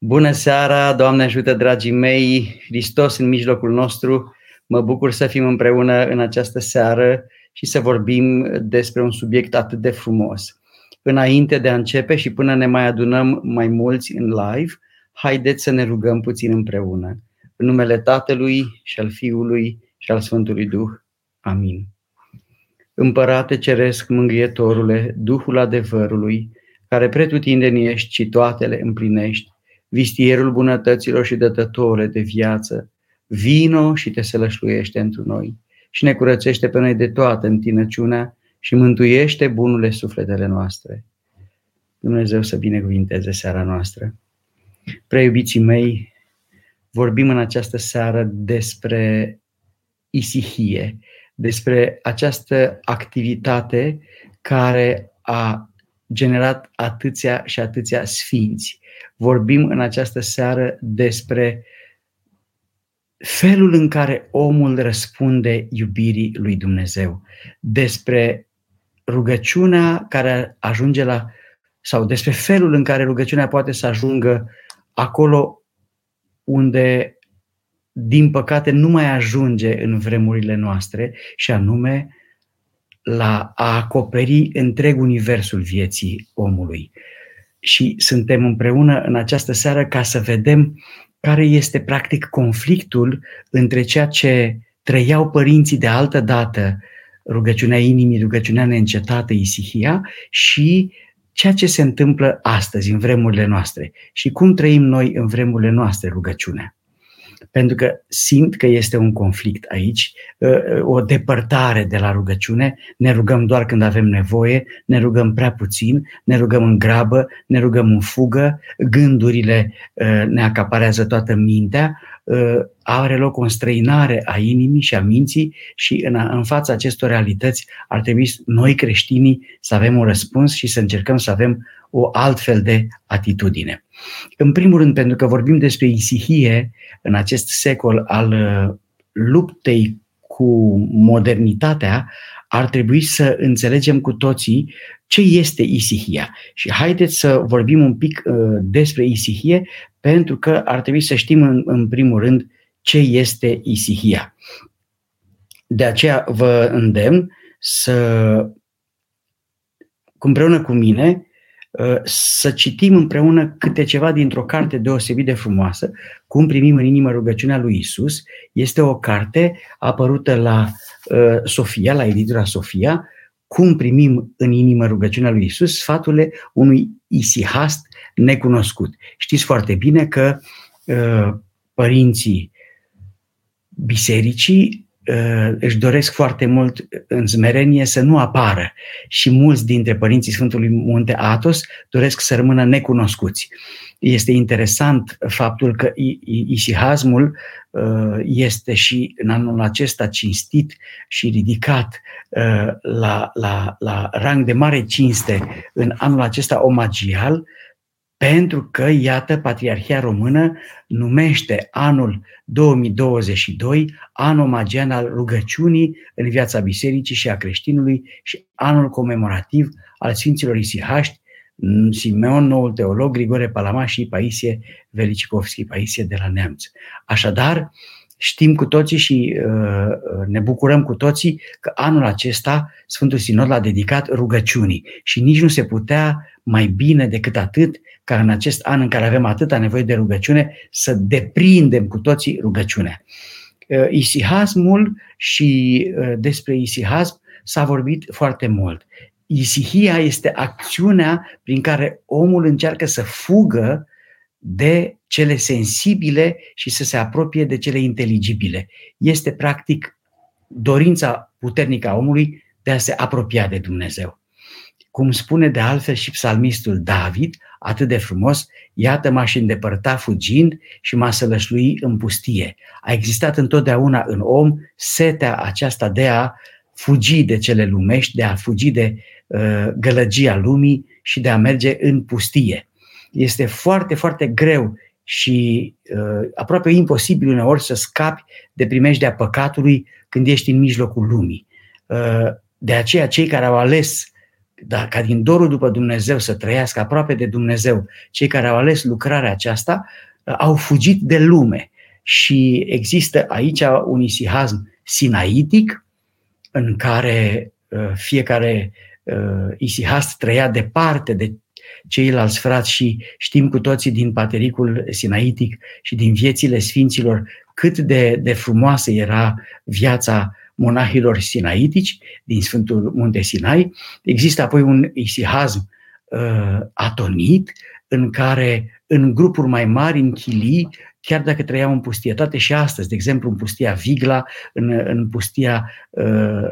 Bună seara, Doamne ajută, dragii mei, Hristos în mijlocul nostru. Mă bucur să fim împreună în această seară și să vorbim despre un subiect atât de frumos. Înainte de a începe și până ne mai adunăm mai mulți în live, haideți să ne rugăm puțin împreună. În numele Tatălui și al Fiului și al Sfântului Duh. Amin. Împărate Ceresc, Mângâietorule, Duhul adevărului, care pretutindeni ești și toate le împlinești, vistierul bunătăților și dătătore de viață, vino și te sălășluiește întru noi și ne curățește pe noi de toată întinăciunea și mântuiește bunurile sufletele noastre. Dumnezeu să binecuvinteze seara noastră. Preiubiții mei, vorbim în această seară despre isihie, despre această activitate care a generat atâția și atâția sfinți. Vorbim în această seară despre felul în care omul răspunde iubirii lui Dumnezeu, despre rugăciunea care ajunge la, sau despre felul în care rugăciunea poate să ajungă acolo unde, din păcate, nu mai ajunge în vremurile noastre, și anume la a acoperi întreg universul vieții omului. Și suntem împreună în această seară ca să vedem care este practic conflictul între ceea ce trăiau părinții de altă dată, rugăciunea inimii, rugăciunea neîncetată, isihia, și ceea ce se întâmplă astăzi, în vremurile noastre. Și cum trăim noi în vremurile noastre rugăciunea pentru că simt că este un conflict aici, ă, ă, o depărtare de la rugăciune, ne rugăm doar când avem nevoie, ne rugăm prea puțin, ne rugăm în grabă, ne rugăm în fugă, gândurile ă, ne acaparează toată mintea, are loc o înstrăinare a inimii și a minții și în, în fața acestor realități ar trebui noi creștinii să avem un răspuns și să încercăm să avem o altfel de atitudine. În primul rând, pentru că vorbim despre isihie în acest secol al uh, luptei cu modernitatea, ar trebui să înțelegem cu toții ce este isihia. Și haideți să vorbim un pic uh, despre isihie, pentru că ar trebui să știm în, în primul rând ce este isihia. De aceea vă îndemn să, împreună cu mine, Uh, să citim împreună câte ceva dintr-o carte deosebit de frumoasă, Cum primim în inimă rugăciunea lui Isus. Este o carte apărută la uh, Sofia, la editura Sofia, cum primim în inimă rugăciunea lui Isus, sfaturile unui isihast necunoscut. Știți foarte bine că uh, părinții bisericii Uh, își doresc foarte mult în zmerenie să nu apară și mulți dintre părinții Sfântului Munte Atos doresc să rămână necunoscuți. Este interesant faptul că isihazmul uh, este și în anul acesta cinstit și ridicat uh, la, la, la rang de mare cinste în anul acesta omagial, pentru că, iată, Patriarhia Română numește anul 2022 anul magian al rugăciunii în viața bisericii și a creștinului și anul comemorativ al Sfinților Isihaști, Simeon, noul teolog, Grigore Palama și Paisie Velicicovski, Paisie de la Neamț. Așadar, știm cu toții și uh, ne bucurăm cu toții că anul acesta Sfântul Sinod l-a dedicat rugăciunii și nici nu se putea mai bine decât atât ca în acest an în care avem atâta nevoie de rugăciune să deprindem cu toții rugăciunea. Uh, isihasmul și uh, despre isihasm s-a vorbit foarte mult. Isihia este acțiunea prin care omul încearcă să fugă de cele sensibile și să se apropie de cele inteligibile. Este practic dorința puternică a omului de a se apropia de Dumnezeu. Cum spune de altfel și psalmistul David, atât de frumos, iată m-aș îndepărta fugind și m-aș sălășlui în pustie. A existat întotdeauna în om setea aceasta de a fugi de cele lumești, de a fugi de uh, gălăgia lumii și de a merge în pustie. Este foarte, foarte greu și uh, aproape imposibil uneori să scapi de primejdea păcatului când ești în mijlocul lumii. Uh, de aceea cei care au ales da, ca din dorul după Dumnezeu să trăiască aproape de Dumnezeu, cei care au ales lucrarea aceasta au fugit de lume. Și există aici un isihazm sinaitic în care fiecare isihast trăia departe de ceilalți frați și știm cu toții din patericul sinaitic și din viețile sfinților cât de, de frumoasă era viața monahilor sinaitici din Sfântul Munte Sinai. Există apoi un isihazm uh, atonit în care în grupuri mai mari, în chilii, chiar dacă trăiau în pustietate și astăzi, de exemplu în pustia Vigla, în, în pustia uh,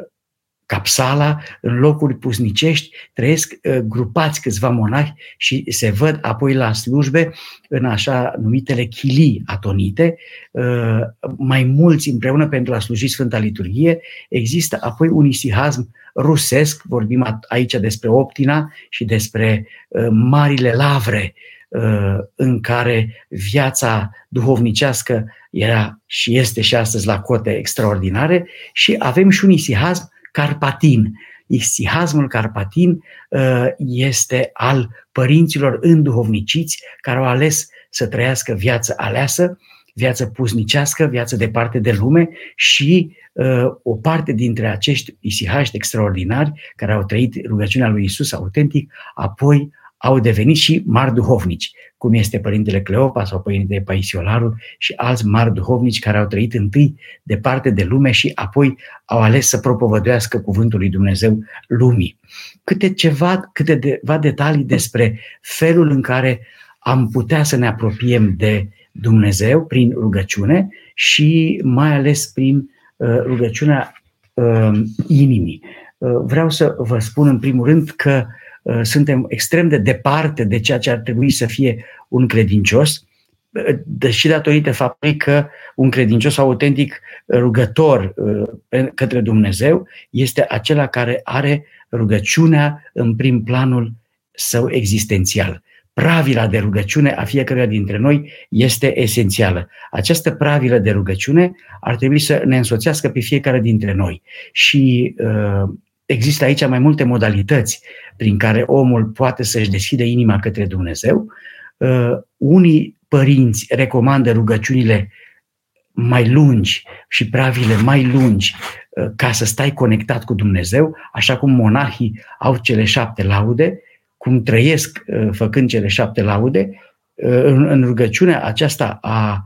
Capsala, în locuri pusnicești, trăiesc uh, grupați câțiva monahi și se văd apoi la slujbe în așa numitele chilii atonite, uh, mai mulți împreună pentru a sluji Sfânta Liturghie. Există apoi un isihazm rusesc, vorbim aici despre Optina și despre uh, marile lavre în care viața duhovnicească era și este și astăzi la cote extraordinare și avem și un isihazm carpatin. Isihazmul carpatin uh, este al părinților înduhovniciți care au ales să trăiască viață aleasă, viață pusnicească, viață departe de lume și uh, o parte dintre acești isihaști extraordinari care au trăit rugăciunea lui Isus autentic, apoi au devenit și mari duhovnici, cum este Părintele Cleopa sau Părintele Paisiolaru și alți mari duhovnici care au trăit întâi departe de lume și apoi au ales să propovăduiască cuvântul lui Dumnezeu lumii. Câte ceva, câteva detalii despre felul în care am putea să ne apropiem de Dumnezeu prin rugăciune și mai ales prin uh, rugăciunea uh, inimii. Uh, vreau să vă spun în primul rând că uh, Uh, suntem extrem de departe de ceea ce ar trebui să fie un credincios, uh, deși datorită faptului că un credincios autentic rugător uh, către Dumnezeu este acela care are rugăciunea în prim planul său existențial. Pravila de rugăciune a fiecăruia dintre noi este esențială. Această pravilă de rugăciune ar trebui să ne însoțească pe fiecare dintre noi. Și uh, există aici mai multe modalități prin care omul poate să-și deschide inima către Dumnezeu. Uh, unii părinți recomandă rugăciunile mai lungi și pravile mai lungi uh, ca să stai conectat cu Dumnezeu, așa cum monahii au cele șapte laude, cum trăiesc uh, făcând cele șapte laude, în rugăciunea aceasta a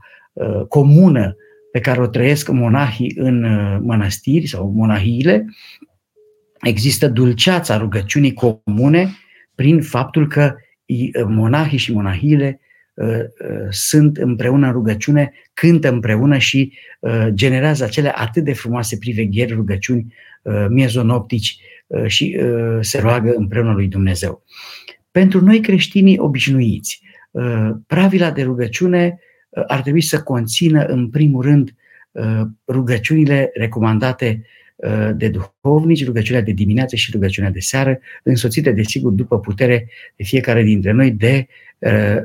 comună pe care o trăiesc monahii în mănăstiri sau monahiile, există dulceața rugăciunii comune prin faptul că monahii și monahile uh, uh, sunt împreună în rugăciune, cântă împreună și uh, generează acele atât de frumoase privegheri, rugăciuni miezonoptici și se roagă împreună lui Dumnezeu. Pentru noi creștinii obișnuiți, pravila de rugăciune ar trebui să conțină în primul rând rugăciunile recomandate Uh, de duhovnici, rugăciunea de dimineață și rugăciunea de seară, însoțite, desigur, după putere de fiecare dintre noi de uh,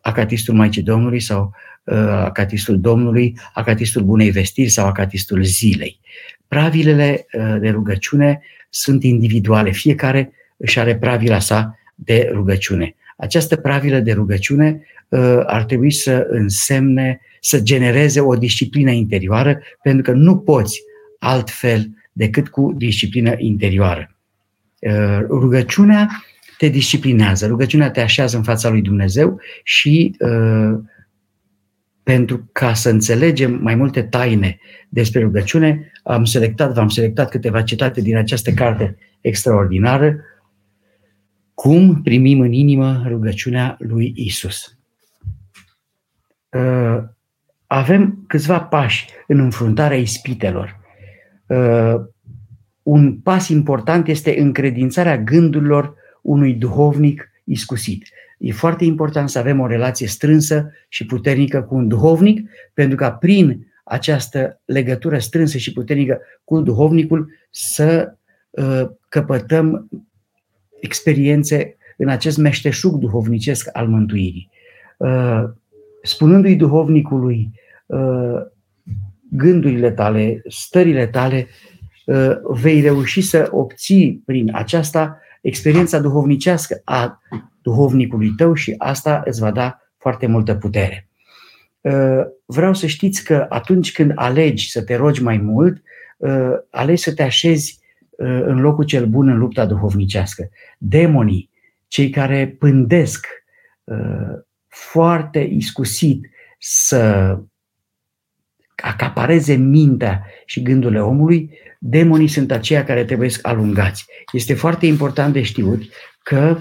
acatistul Maicii Domnului sau uh, acatistul Domnului, acatistul Bunei Vestiri sau acatistul Zilei. Pravilele uh, de rugăciune sunt individuale, fiecare își are pravila sa de rugăciune. Această pravilă de rugăciune uh, ar trebui să însemne, să genereze o disciplină interioară, pentru că nu poți altfel decât cu disciplină interioară. Uh, rugăciunea te disciplinează, rugăciunea te așează în fața lui Dumnezeu și uh, pentru ca să înțelegem mai multe taine despre rugăciune, am selectat, v-am selectat câteva citate din această carte extraordinară, cum primim în inimă rugăciunea lui Isus. Uh, avem câțiva pași în înfruntarea ispitelor. Uh, un pas important este încredințarea gândurilor unui duhovnic iscusit. E foarte important să avem o relație strânsă și puternică cu un duhovnic, pentru ca prin această legătură strânsă și puternică cu duhovnicul să uh, căpătăm experiențe în acest meșteșug duhovnicesc al mântuirii. Uh, spunându-i duhovnicului uh, gândurile tale, stările tale, uh, vei reuși să obții prin aceasta experiența duhovnicească a duhovnicului tău și asta îți va da foarte multă putere. Uh, vreau să știți că atunci când alegi să te rogi mai mult, uh, alegi să te așezi uh, în locul cel bun în lupta duhovnicească. Demonii, cei care pândesc foarte iscusit să acapareze mintea și gândurile omului, demonii sunt aceia care trebuie să alungați. Este foarte important de știut că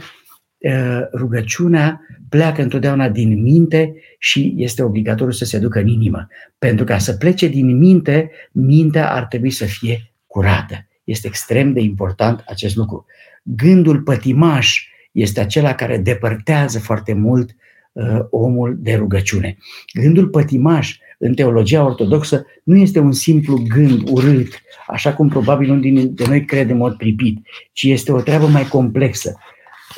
rugăciunea pleacă întotdeauna din minte și este obligatoriu să se ducă în inimă. Pentru ca să plece din minte, mintea ar trebui să fie curată. Este extrem de important acest lucru. Gândul pătimaș este acela care depărtează foarte mult uh, omul de rugăciune. Gândul pătimaș în teologia ortodoxă nu este un simplu gând urât, așa cum probabil unul dintre noi crede în mod pripit, ci este o treabă mai complexă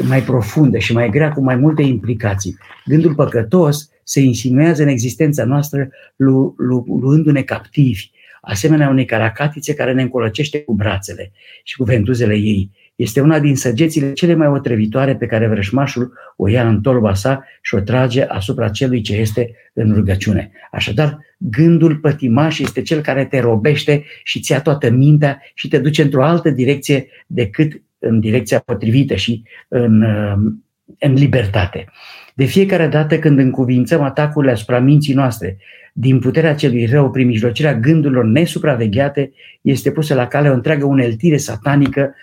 mai profundă și mai grea, cu mai multe implicații. Gândul păcătos se insinuează în existența noastră lu, lu, luându-ne captivi, asemenea unei caracatițe care ne încolăcește cu brațele și cu ventuzele ei. Este una din săgețile cele mai otrăvitoare pe care vrășmașul o ia în tolba sa și o trage asupra celui ce este în rugăciune. Așadar, gândul pătimaș este cel care te robește și ți ia toată mintea și te duce într-o altă direcție decât în direcția potrivită și în, în libertate. De fiecare dată când încuvințăm atacurile asupra minții noastre din puterea celui rău prin mijlocirea gândurilor nesupravegheate, este pusă la cale o întreagă uneltire satanică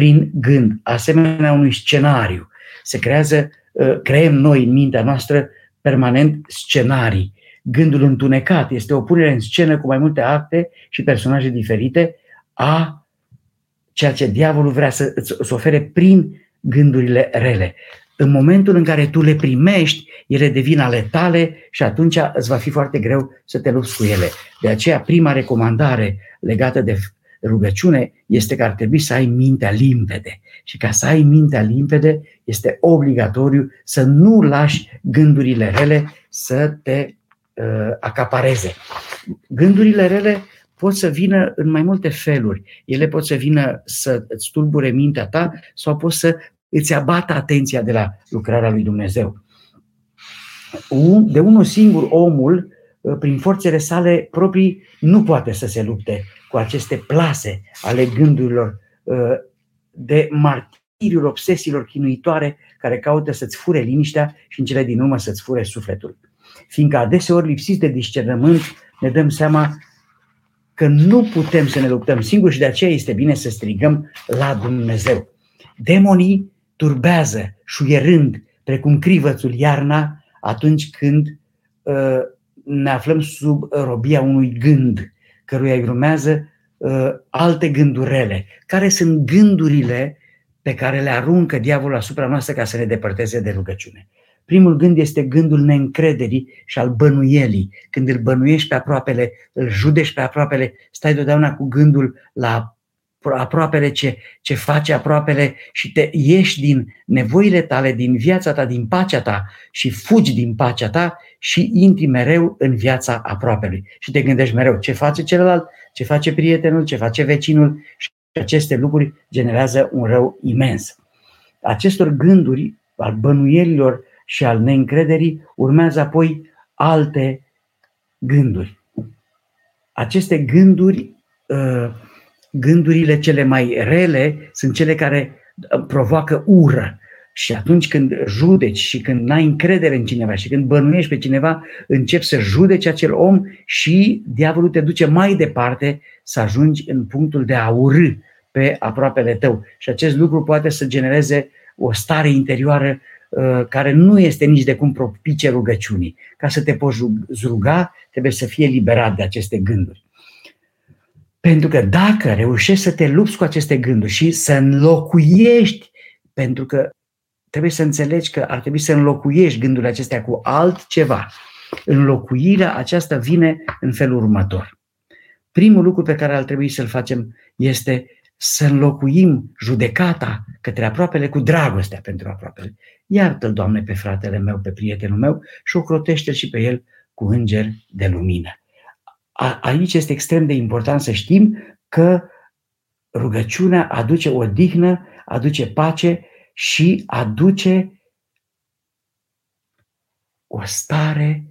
prin gând, asemenea unui scenariu. Se creează, ă, creăm noi în mintea noastră permanent scenarii. Gândul întunecat este o punere în scenă cu mai multe acte și personaje diferite a ceea ce diavolul vrea să îți ofere prin gândurile rele. În momentul în care tu le primești, ele devin ale tale și atunci îți va fi foarte greu să te lupți cu ele. De aceea, prima recomandare legată de rugăciune este că ar trebui să ai mintea limpede. Și ca să ai mintea limpede, este obligatoriu să nu lași gândurile rele să te uh, acapareze. Gândurile rele pot să vină în mai multe feluri. Ele pot să vină să îți tulbure mintea ta sau pot să îți abată atenția de la lucrarea lui Dumnezeu. De unul singur, omul, uh, prin forțele sale proprii, nu poate să se lupte cu aceste plase ale gândurilor uh, de martiriul obsesiilor chinuitoare care caută să-ți fure liniștea și în cele din urmă să-ți fure sufletul. Fiindcă adeseori lipsiți de discernământ, ne dăm seama că nu putem să ne luptăm singuri și de aceea este bine să strigăm la Dumnezeu. Demonii turbează, șuierând, precum crivățul iarna, atunci când uh, ne aflăm sub robia unui gând, căruia îi urmează uh, alte gândurele. Care sunt gândurile pe care le aruncă diavolul asupra noastră ca să ne depărteze de rugăciune? Primul gând este gândul neîncrederii și al bănuielii. Când îl bănuiești pe aproapele, îl judești pe aproapele, stai deodată cu gândul la aproapele ce, ce face aproapele și te ieși din nevoile tale, din viața ta, din pacea ta și fugi din pacea ta și intri mereu în viața aproapelui. Și te gândești mereu ce face celălalt, ce face prietenul, ce face vecinul și aceste lucruri generează un rău imens. Acestor gânduri al bănuielilor și al neîncrederii, urmează apoi alte gânduri. Aceste gânduri, uh, gândurile cele mai rele, sunt cele care uh, provoacă ură. Și atunci când judeci și când n-ai încredere în cineva și când bănuiești pe cineva, începi să judeci acel om și diavolul te duce mai departe să ajungi în punctul de a urâ pe aproapele tău. Și acest lucru poate să genereze o stare interioară Uh, care nu este nici de cum propice rugăciunii. Ca să te poți ruga, trebuie să fie liberat de aceste gânduri. Pentru că dacă reușești să te lupți cu aceste gânduri și să înlocuiești, pentru că trebuie să înțelegi că ar trebui să înlocuiești gândurile acestea cu altceva. Înlocuirea aceasta vine în felul următor. Primul lucru pe care ar trebui să-l facem este să înlocuim judecata către aproapele cu dragostea pentru aproapele. Iartă-l, Doamne, pe fratele meu, pe prietenul meu și o crotește și pe el cu îngeri de lumină. A, aici este extrem de important să știm că rugăciunea aduce o dihnă, aduce pace și aduce o stare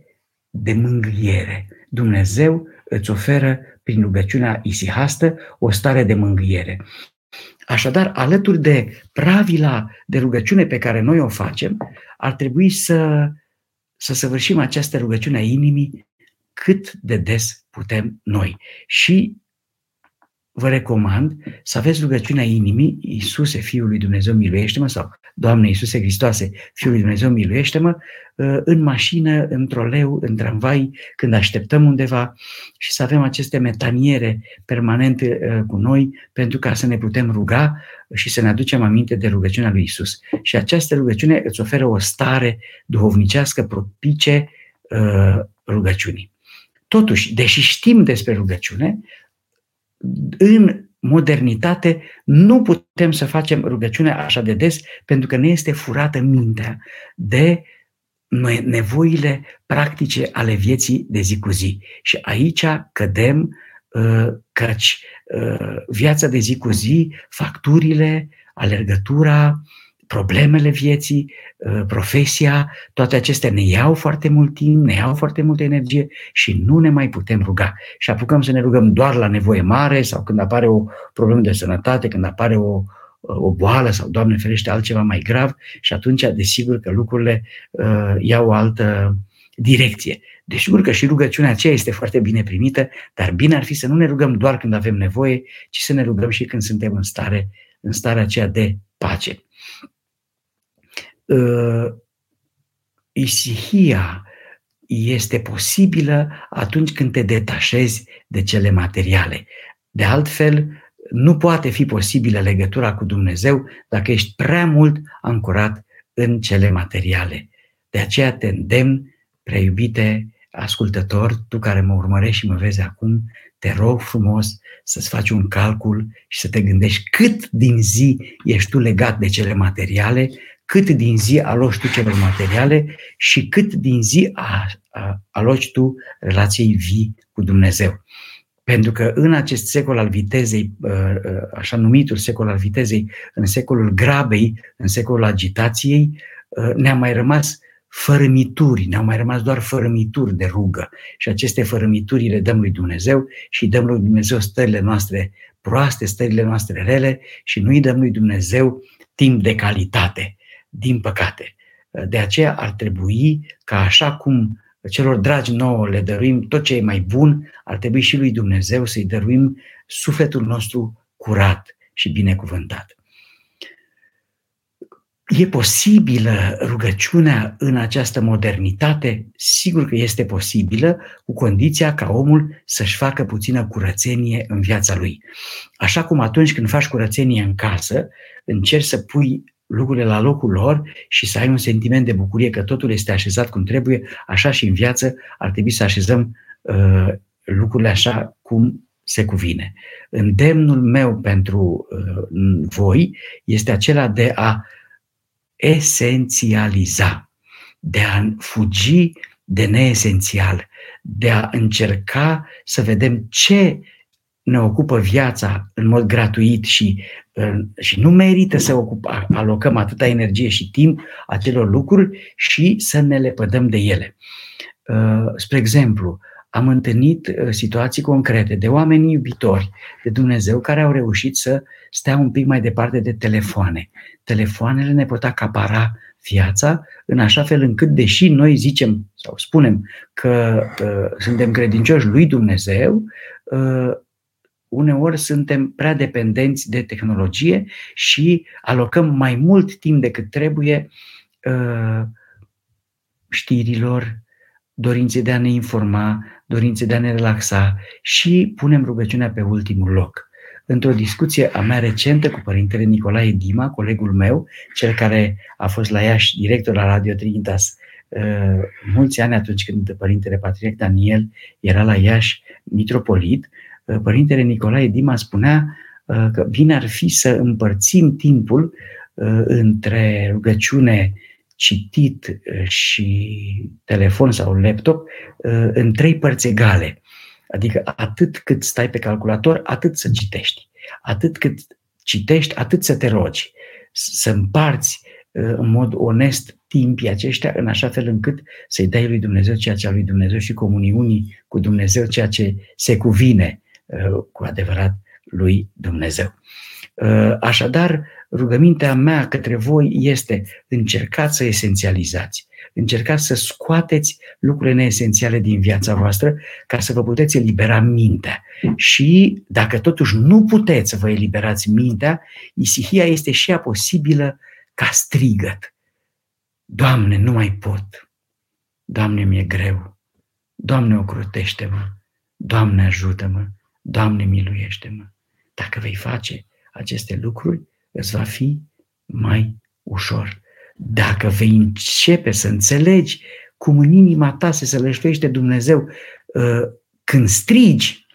de mângâiere. Dumnezeu îți oferă prin rugăciunea isihastă o stare de mângâiere. Așadar, alături de pravila de rugăciune pe care noi o facem, ar trebui să, să săvârșim această rugăciune a inimii cât de des putem noi. Și vă recomand să aveți rugăciunea inimii, Iisuse, Fiul lui Dumnezeu, miluiește-mă, sau Doamne Iisuse Hristoase, Fiul lui Dumnezeu, miluiește-mă, uh, în mașină, în troleu, în tramvai, când așteptăm undeva și să avem aceste metaniere permanente uh, cu noi pentru ca să ne putem ruga și să ne aducem aminte de rugăciunea lui Isus. Și această rugăciune îți oferă o stare duhovnicească propice uh, rugăciunii. Totuși, deși știm despre rugăciune, în modernitate nu putem să facem rugăciunea așa de des pentru că ne este furată mintea de nevoile practice ale vieții de zi cu zi. Și aici cădem uh, căci uh, viața de zi cu zi, facturile, alergătura, problemele vieții, uh, profesia, toate acestea ne iau foarte mult timp, ne iau foarte multă energie și nu ne mai putem ruga. Și apucăm să ne rugăm doar la nevoie mare sau când apare o problemă de sănătate, când apare o, o boală sau, Doamne ferește, altceva mai grav și atunci, desigur că lucrurile uh, iau o altă direcție. Desigur că și rugăciunea aceea este foarte bine primită, dar bine ar fi să nu ne rugăm doar când avem nevoie, ci să ne rugăm și când suntem în stare, în starea aceea de pace uh, isihia este posibilă atunci când te detașezi de cele materiale. De altfel, nu poate fi posibilă legătura cu Dumnezeu dacă ești prea mult ancorat în cele materiale. De aceea te îndemn, prea iubite ascultător, tu care mă urmărești și mă vezi acum, te rog frumos să-ți faci un calcul și să te gândești cât din zi ești tu legat de cele materiale cât din zi aloci tu celor materiale și cât din zi a, a, aloci tu relației vii cu Dumnezeu. Pentru că în acest secol al vitezei, uh, uh, așa numitul secol al vitezei, în secolul grabei, în secolul agitației, uh, ne-a mai rămas fărâmituri, ne-au mai rămas doar fărâmituri de rugă. Și aceste fărâmituri le dăm lui Dumnezeu și dăm lui Dumnezeu stările noastre proaste, stările noastre rele și nu îi dăm lui Dumnezeu timp de calitate din păcate. De aceea ar trebui ca așa cum celor dragi nouă le dăruim tot ce e mai bun, ar trebui și lui Dumnezeu să-i dăruim sufletul nostru curat și binecuvântat. E posibilă rugăciunea în această modernitate? Sigur că este posibilă, cu condiția ca omul să-și facă puțină curățenie în viața lui. Așa cum atunci când faci curățenie în casă, încerci să pui lucrurile la locul lor și să ai un sentiment de bucurie că totul este așezat cum trebuie, așa și în viață ar trebui să așezăm uh, lucrurile așa cum se cuvine. Îndemnul meu pentru uh, voi este acela de a esențializa, de a fugi de neesențial, de a încerca să vedem ce ne ocupă viața în mod gratuit și, și nu merită să ocup, alocăm atâta energie și timp acelor lucruri și să ne lepădăm de ele. Uh, spre exemplu, am întâlnit uh, situații concrete de oameni iubitori de Dumnezeu care au reușit să stea un pic mai departe de telefoane. Telefoanele ne pot acapara viața în așa fel încât, deși noi zicem sau spunem că uh, suntem credincioși lui Dumnezeu, uh, uneori suntem prea dependenți de tehnologie și alocăm mai mult timp decât trebuie uh, știrilor, dorințe de a ne informa, dorințe de a ne relaxa și punem rugăciunea pe ultimul loc. Într-o discuție a mea recentă cu părintele Nicolae Dima, colegul meu, cel care a fost la Iași director la Radio Trinitas uh, mulți ani atunci când părintele Patriarh Daniel era la Iași mitropolit, Părintele Nicolae Dima spunea uh, că bine ar fi să împărțim timpul uh, între rugăciune, citit uh, și telefon sau laptop în trei părți egale. Adică atât cât stai pe calculator, atât să citești. Atât cât citești, atât să te rogi. să împarți în mod onest timpii aceștia în așa fel încât să-i dai lui Dumnezeu ceea ce a lui Dumnezeu și comuniunii cu Dumnezeu ceea ce se cuvine cu adevărat lui Dumnezeu. Așadar, rugămintea mea către voi este încercați să esențializați, încercați să scoateți lucrurile neesențiale din viața voastră ca să vă puteți elibera mintea. Și dacă totuși nu puteți să vă eliberați mintea, isihia este și ea posibilă ca strigăt. Doamne, nu mai pot. Doamne, mi-e greu. Doamne, ocrutește-mă. Doamne, ajută-mă. Doamne, miluiește-mă. Dacă vei face aceste lucruri, îți va fi mai ușor. Dacă vei începe să înțelegi cum în inima ta se sălășluiește Dumnezeu uh, când strigi,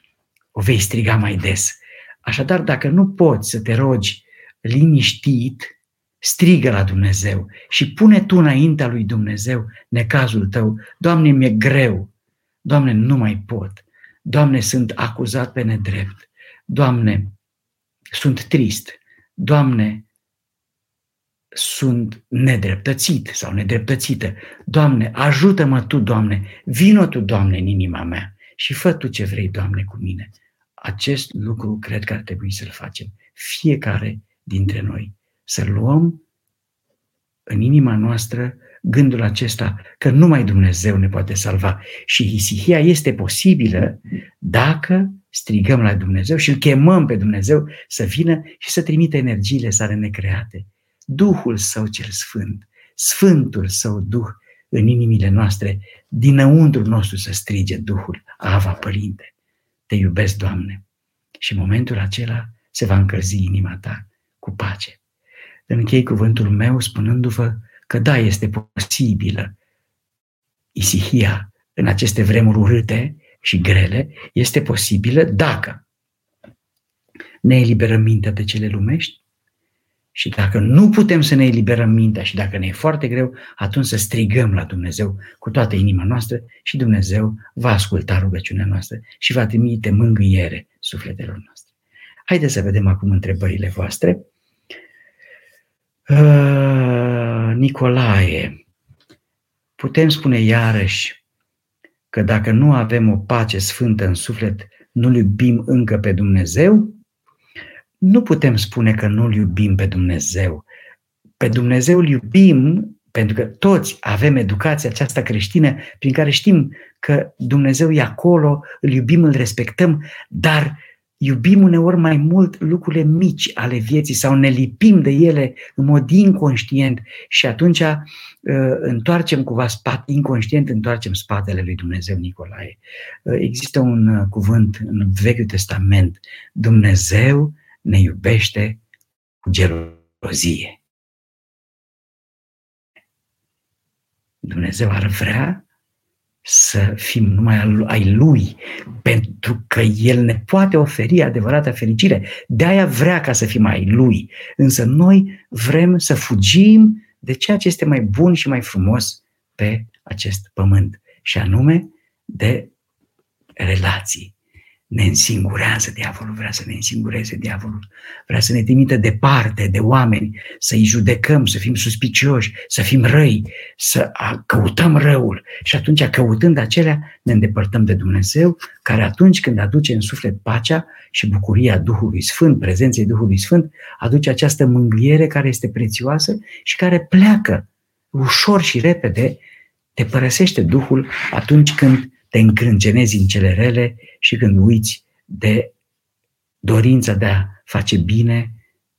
o vei striga mai des. Așadar, dacă nu poți să te rogi liniștit, strigă la Dumnezeu și pune tu înaintea lui Dumnezeu necazul tău. Doamne, mi-e greu. Doamne, nu mai pot. Doamne, sunt acuzat pe nedrept. Doamne, sunt trist. Doamne, sunt nedreptățit sau nedreptățită. Doamne, ajută-mă Tu, Doamne, vină Tu, Doamne, în inima mea și fă Tu ce vrei, Doamne, cu mine. Acest lucru cred că ar trebui să-l facem. Fiecare dintre noi. Să luăm în inima noastră gândul acesta că numai Dumnezeu ne poate salva. Și isihia este posibilă dacă strigăm la Dumnezeu și îl chemăm pe Dumnezeu să vină și să trimite energiile sale necreate. Duhul Său cel Sfânt, Sfântul Său Duh în inimile noastre, dinăuntru nostru să strige Duhul, Ava Părinte, te iubesc, Doamne. Și în momentul acela se va încălzi inima ta cu pace. Închei cuvântul meu spunându-vă că da, este posibilă isihia în aceste vremuri urâte și grele, este posibilă dacă ne eliberăm mintea de cele lumești și dacă nu putem să ne eliberăm mintea și dacă ne e foarte greu, atunci să strigăm la Dumnezeu cu toată inima noastră și Dumnezeu va asculta rugăciunea noastră și va trimite mângâiere sufletelor noastre. Haideți să vedem acum întrebările voastre. Uh, Nicolae, putem spune iarăși că dacă nu avem o pace sfântă în suflet, nu-L iubim încă pe Dumnezeu? Nu putem spune că nu-L iubim pe Dumnezeu. Pe Dumnezeu îl iubim pentru că toți avem educația aceasta creștină prin care știm că Dumnezeu e acolo, îl iubim, îl respectăm, dar iubim uneori mai mult lucrurile mici ale vieții sau ne lipim de ele în mod inconștient și atunci uh, întoarcem cumva spate, inconștient întoarcem spatele lui Dumnezeu Nicolae. Uh, există un uh, cuvânt în Vechiul Testament, Dumnezeu ne iubește cu gelozie. Dumnezeu ar vrea să fim numai ai Lui, pentru că El ne poate oferi adevărata fericire. De-aia vrea ca să fim ai Lui. Însă noi vrem să fugim de ceea ce este mai bun și mai frumos pe acest pământ, și anume de relații ne însingurează diavolul, vrea să ne însingureze diavolul, vrea să ne trimită departe de oameni, să-i judecăm, să fim suspicioși, să fim răi, să căutăm răul. Și atunci, căutând acelea, ne îndepărtăm de Dumnezeu, care atunci când aduce în suflet pacea și bucuria Duhului Sfânt, prezenței Duhului Sfânt, aduce această mângâiere care este prețioasă și care pleacă ușor și repede, te părăsește Duhul atunci când te încrâncenezi în cele rele și când uiți de dorința de a face bine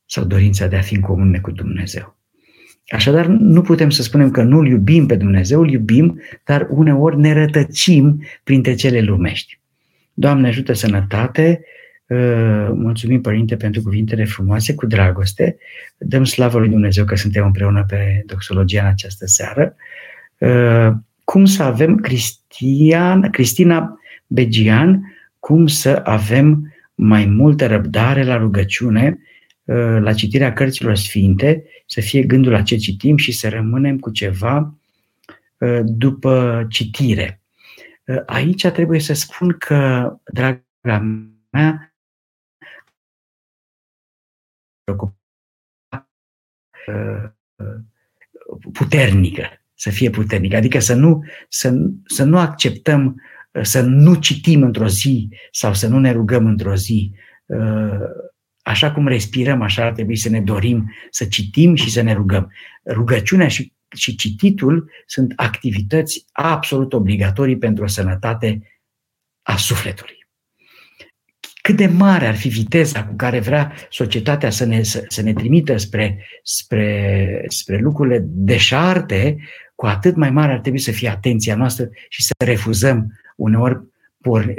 sau dorința de a fi în comune cu Dumnezeu. Așadar, nu putem să spunem că nu-L iubim pe Dumnezeu, îl iubim, dar uneori ne rătăcim printre cele lumești. Doamne ajută sănătate, uh, mulțumim Părinte pentru cuvintele frumoase, cu dragoste, dăm slavă lui Dumnezeu că suntem împreună pe doxologia în această seară. Uh, cum să avem Cristian, Cristina Begian, cum să avem mai multă răbdare la rugăciune, uh, la citirea cărților sfinte, să fie gândul la ce citim și să rămânem cu ceva uh, după citire. Uh, aici trebuie să spun că, draga mea, puternică, să fie puternică, adică să nu, să, să nu acceptăm, să nu citim într-o zi sau să nu ne rugăm într-o zi. Așa cum respirăm, așa ar trebui să ne dorim să citim și să ne rugăm. Rugăciunea și, și cititul sunt activități absolut obligatorii pentru o sănătate a sufletului cât de mare ar fi viteza cu care vrea societatea să ne, să, să ne trimită spre, spre, spre lucrurile deșarte, cu atât mai mare ar trebui să fie atenția noastră și să refuzăm uneori,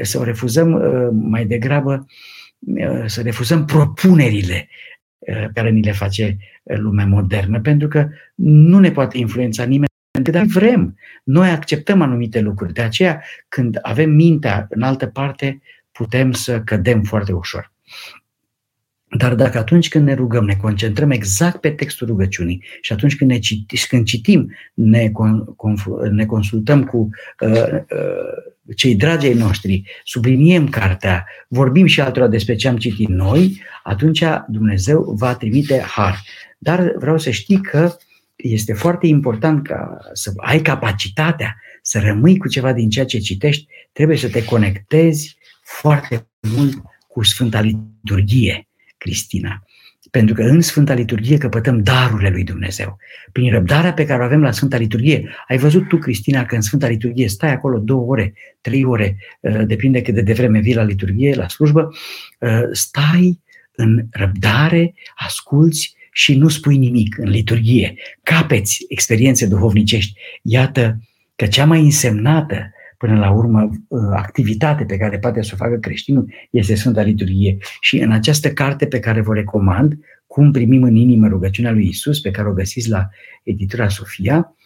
să refuzăm uh, mai degrabă, uh, să refuzăm propunerile uh, pe care ni le face lumea modernă, pentru că nu ne poate influența nimeni dar vrem. Noi acceptăm anumite lucruri. De aceea, când avem mintea în altă parte, putem să cădem foarte ușor. Dar dacă atunci când ne rugăm, ne concentrăm exact pe textul rugăciunii și atunci când, ne citi, când citim, ne, ne consultăm cu uh, uh, cei dragi ai noștri, subliniem cartea, vorbim și altora despre ce am citit noi, atunci Dumnezeu va trimite har. Dar vreau să știi că este foarte important ca să ai capacitatea să rămâi cu ceva din ceea ce citești, trebuie să te conectezi foarte mult cu Sfânta Liturghie, Cristina. Pentru că în Sfânta Liturghie căpătăm darurile lui Dumnezeu. Prin răbdarea pe care o avem la Sfânta Liturghie. Ai văzut tu, Cristina, că în Sfânta Liturghie stai acolo două ore, trei ore, uh, depinde cât de devreme vii la liturghie, la slujbă, uh, stai în răbdare, asculți și nu spui nimic în liturghie. Capeți experiențe duhovnicești. Iată că cea mai însemnată până la urmă, uh, activitate pe care poate să o facă creștinul este Sfânta Liturghie. Și în această carte pe care vă recomand, Cum primim în inimă rugăciunea lui Isus, pe care o găsiți la editura Sofia,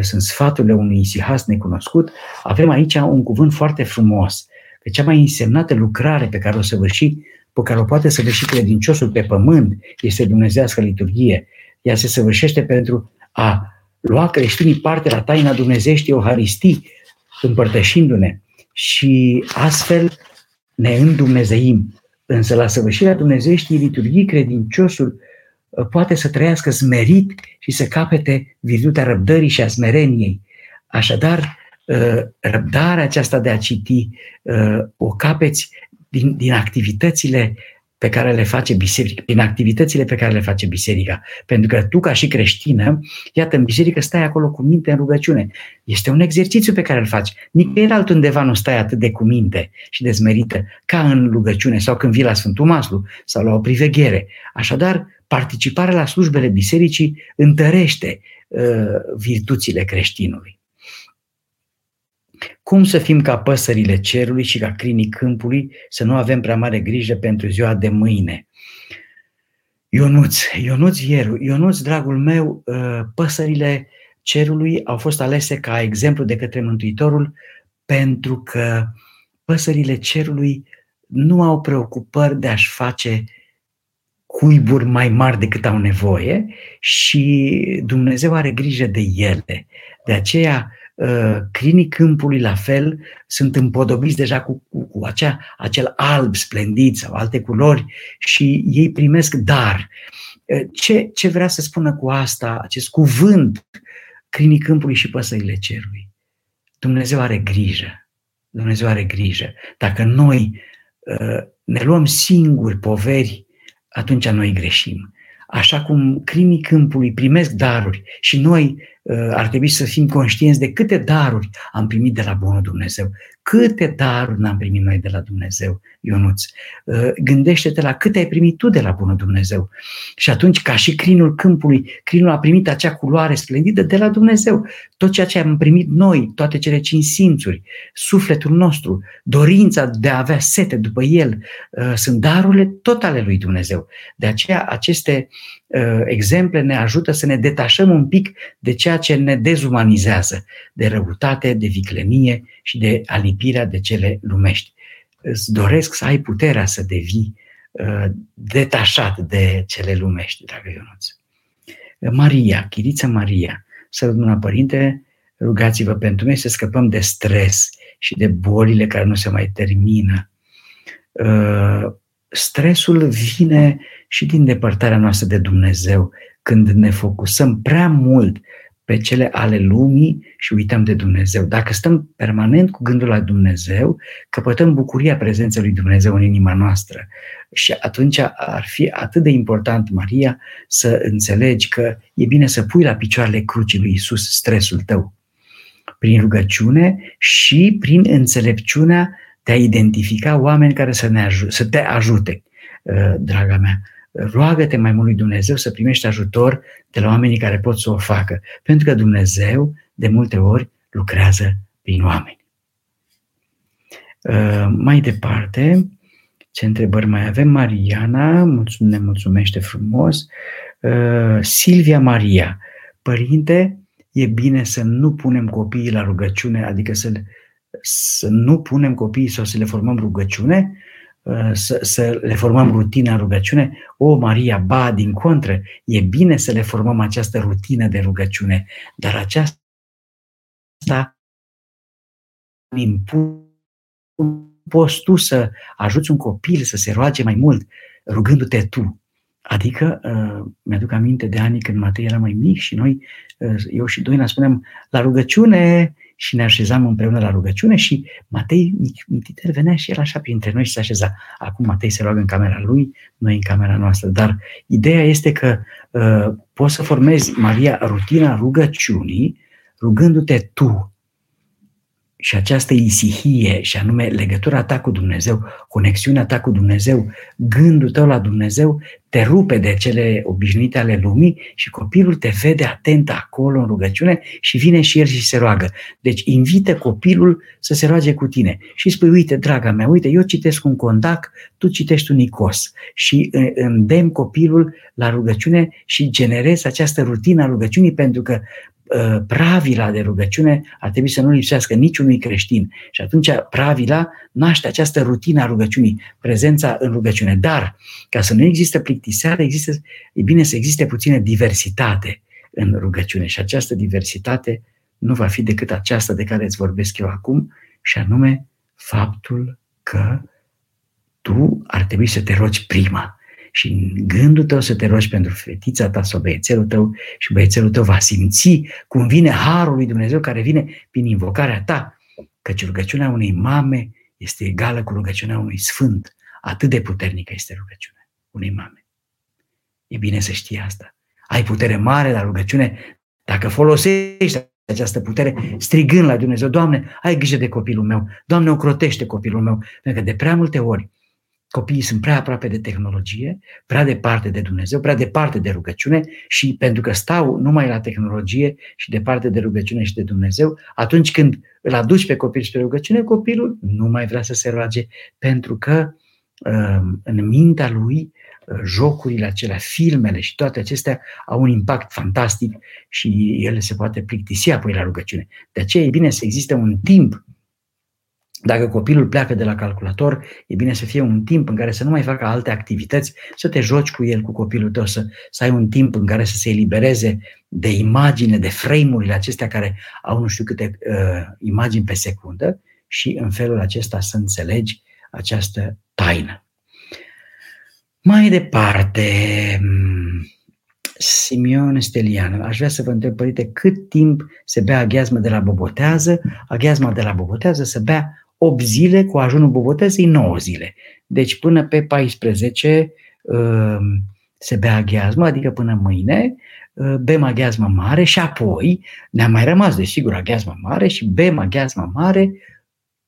sunt sfaturile unui isihas necunoscut, avem aici un cuvânt foarte frumos. Pe cea mai însemnată lucrare pe care o săvârși, pe care o poate săvârși credinciosul pe pământ, este Dumnezească liturghie. Ea se săvârșește pentru a lua creștinii parte la taina Dumnezeieștii Euharistii, împărtășindu-ne și astfel ne îndumnezeim. Însă la săvârșirea Dumnezeieștii liturghii, credinciosul uh, poate să trăiască smerit și să capete virtutea răbdării și a smereniei. Așadar, uh, răbdarea aceasta de a citi uh, o capeți din, din activitățile pe care le face biserica, prin activitățile pe care le face biserica. Pentru că tu, ca și creștină, iată, în biserică stai acolo cu minte în rugăciune. Este un exercițiu pe care îl faci. Nicăieri altundeva nu stai atât de cu minte și de smerită ca în rugăciune sau când vii la Sfântul Maslu sau la o priveghere. Așadar, participarea la slujbele bisericii întărește uh, virtuțile creștinului. Cum să fim ca păsările cerului și ca crinii câmpului, să nu avem prea mare grijă pentru ziua de mâine? Ionuț, Ionuț Vieru, Ionuț, dragul meu, ă, păsările cerului au fost alese ca exemplu de către Mântuitorul pentru că păsările cerului nu au preocupări de a-și face cuiburi mai mari decât au nevoie și Dumnezeu are grijă de ele. De aceea, Uh, crinii câmpului la fel sunt împodobiți deja cu, cu, cu acea, acel alb splendid sau alte culori și ei primesc dar. Uh, ce, ce vrea să spună cu asta, acest cuvânt, crinii câmpului și păsările cerului? Dumnezeu are grijă. Dumnezeu are grijă. Dacă noi uh, ne luăm singuri poveri, atunci noi greșim. Așa cum crinii câmpului primesc daruri și noi uh, ar trebui să fim conștienți de câte daruri am primit de la Bunul Dumnezeu. Câte daruri n-am primit noi de la Dumnezeu, Ionuț. Uh, gândește-te la câte ai primit tu de la Bunul Dumnezeu. Și atunci, ca și crinul câmpului, crinul a primit acea culoare splendidă de la Dumnezeu. Tot ceea ce am primit noi, toate cele cinci simțuri, sufletul nostru, dorința de a avea sete după El, uh, sunt darurile tot ale lui Dumnezeu. De aceea, aceste Uh, exemple ne ajută să ne detașăm un pic de ceea ce ne dezumanizează, de răutate, de viclenie și de alipirea de cele lumești. Îți doresc să ai puterea să devii uh, detașat de cele lumești, dragă Ionuț. Maria, Chirița Maria, să Părinte, rugați-vă pentru noi să scăpăm de stres și de bolile care nu se mai termină. Uh, stresul vine și din depărtarea noastră de Dumnezeu. când ne focusăm prea mult pe cele ale lumii și uităm de Dumnezeu. Dacă stăm permanent cu gândul la Dumnezeu, căpătăm bucuria prezenței lui Dumnezeu în inima noastră. Și atunci ar fi atât de important, Maria, să înțelegi că e bine să pui la picioarele crucii lui Isus stresul tău. Prin rugăciune și prin înțelepciunea de a identifica oameni care să, ne aj- să te ajute, uh, draga mea roagă-te mai mult lui Dumnezeu să primești ajutor de la oamenii care pot să o facă. Pentru că Dumnezeu, de multe ori, lucrează prin oameni. Uh, mai departe, ce întrebări mai avem? Mariana, ne mulțumește frumos. Uh, Silvia Maria, părinte, e bine să nu punem copiii la rugăciune, adică să, să nu punem copiii sau să le formăm rugăciune, Uh, să, să le formăm rutina în rugăciune? O, Maria, ba, din contră, e bine să le formăm această rutină de rugăciune, dar aceasta poți tu să ajuți un copil să se roage mai mult, rugându-te tu. Adică, uh, mi-aduc aminte de ani când Matei era mai mic și noi, uh, eu și Doina, spuneam, la rugăciune și ne așezam împreună la rugăciune și Matei Mititer venea și el așa printre noi și se așeza. Acum Matei se roagă în camera lui, noi în camera noastră. Dar ideea este că uh, poți să formezi, Maria, rutina rugăciunii rugându-te tu și această isihie, și anume legătura ta cu Dumnezeu, conexiunea ta cu Dumnezeu, gândul tău la Dumnezeu, te rupe de cele obișnuite ale lumii și copilul te vede atent acolo în rugăciune și vine și el și se roagă. Deci invită copilul să se roage cu tine și spui, uite, draga mea, uite, eu citesc un contac, tu citești un icos și îndemn copilul la rugăciune și generezi această rutină a rugăciunii pentru că Uh, pravila de rugăciune ar trebui să nu lipsească niciunui creștin. Și atunci pravila naște această rutină a rugăciunii, prezența în rugăciune. Dar, ca să nu există plictiseală, există, e bine să existe puțină diversitate în rugăciune. Și această diversitate nu va fi decât aceasta de care îți vorbesc eu acum, și anume faptul că tu ar trebui să te rogi prima și în gândul tău să te rogi pentru fetița ta sau băiețelul tău și băiețelul tău va simți cum vine harul lui Dumnezeu care vine prin invocarea ta, căci rugăciunea unei mame este egală cu rugăciunea unui sfânt. Atât de puternică este rugăciunea unei mame. E bine să știi asta. Ai putere mare la rugăciune dacă folosești această putere strigând la Dumnezeu, Doamne, ai grijă de copilul meu, Doamne, ocrotește copilul meu, pentru că de prea multe ori Copiii sunt prea aproape de tehnologie, prea departe de Dumnezeu, prea departe de rugăciune și pentru că stau numai la tehnologie și departe de rugăciune și de Dumnezeu, atunci când îl aduci pe copil spre rugăciune, copilul nu mai vrea să se roage pentru că um, în mintea lui uh, jocurile acelea, filmele și toate acestea au un impact fantastic și el se poate plictisi apoi la rugăciune. De aceea e bine să existe un timp dacă copilul pleacă de la calculator, e bine să fie un timp în care să nu mai facă alte activități, să te joci cu el, cu copilul tău, să, să ai un timp în care să se elibereze de imagine, de frame-urile acestea care au nu știu câte uh, imagini pe secundă și în felul acesta să înțelegi această taină. Mai departe, mm, Simeon Stelian, aș vrea să vă întreb, părinte, cât timp se bea aghiazmă de la bobotează? Aghiazma de la bobotează se bea 8 zile, cu ajunul bobotezei 9 zile. Deci până pe 14 uh, se bea aghiazmă, adică până mâine, uh, bem aghiazmă mare și apoi ne-a mai rămas, desigur, aghiazmă mare și bem aghiazmă mare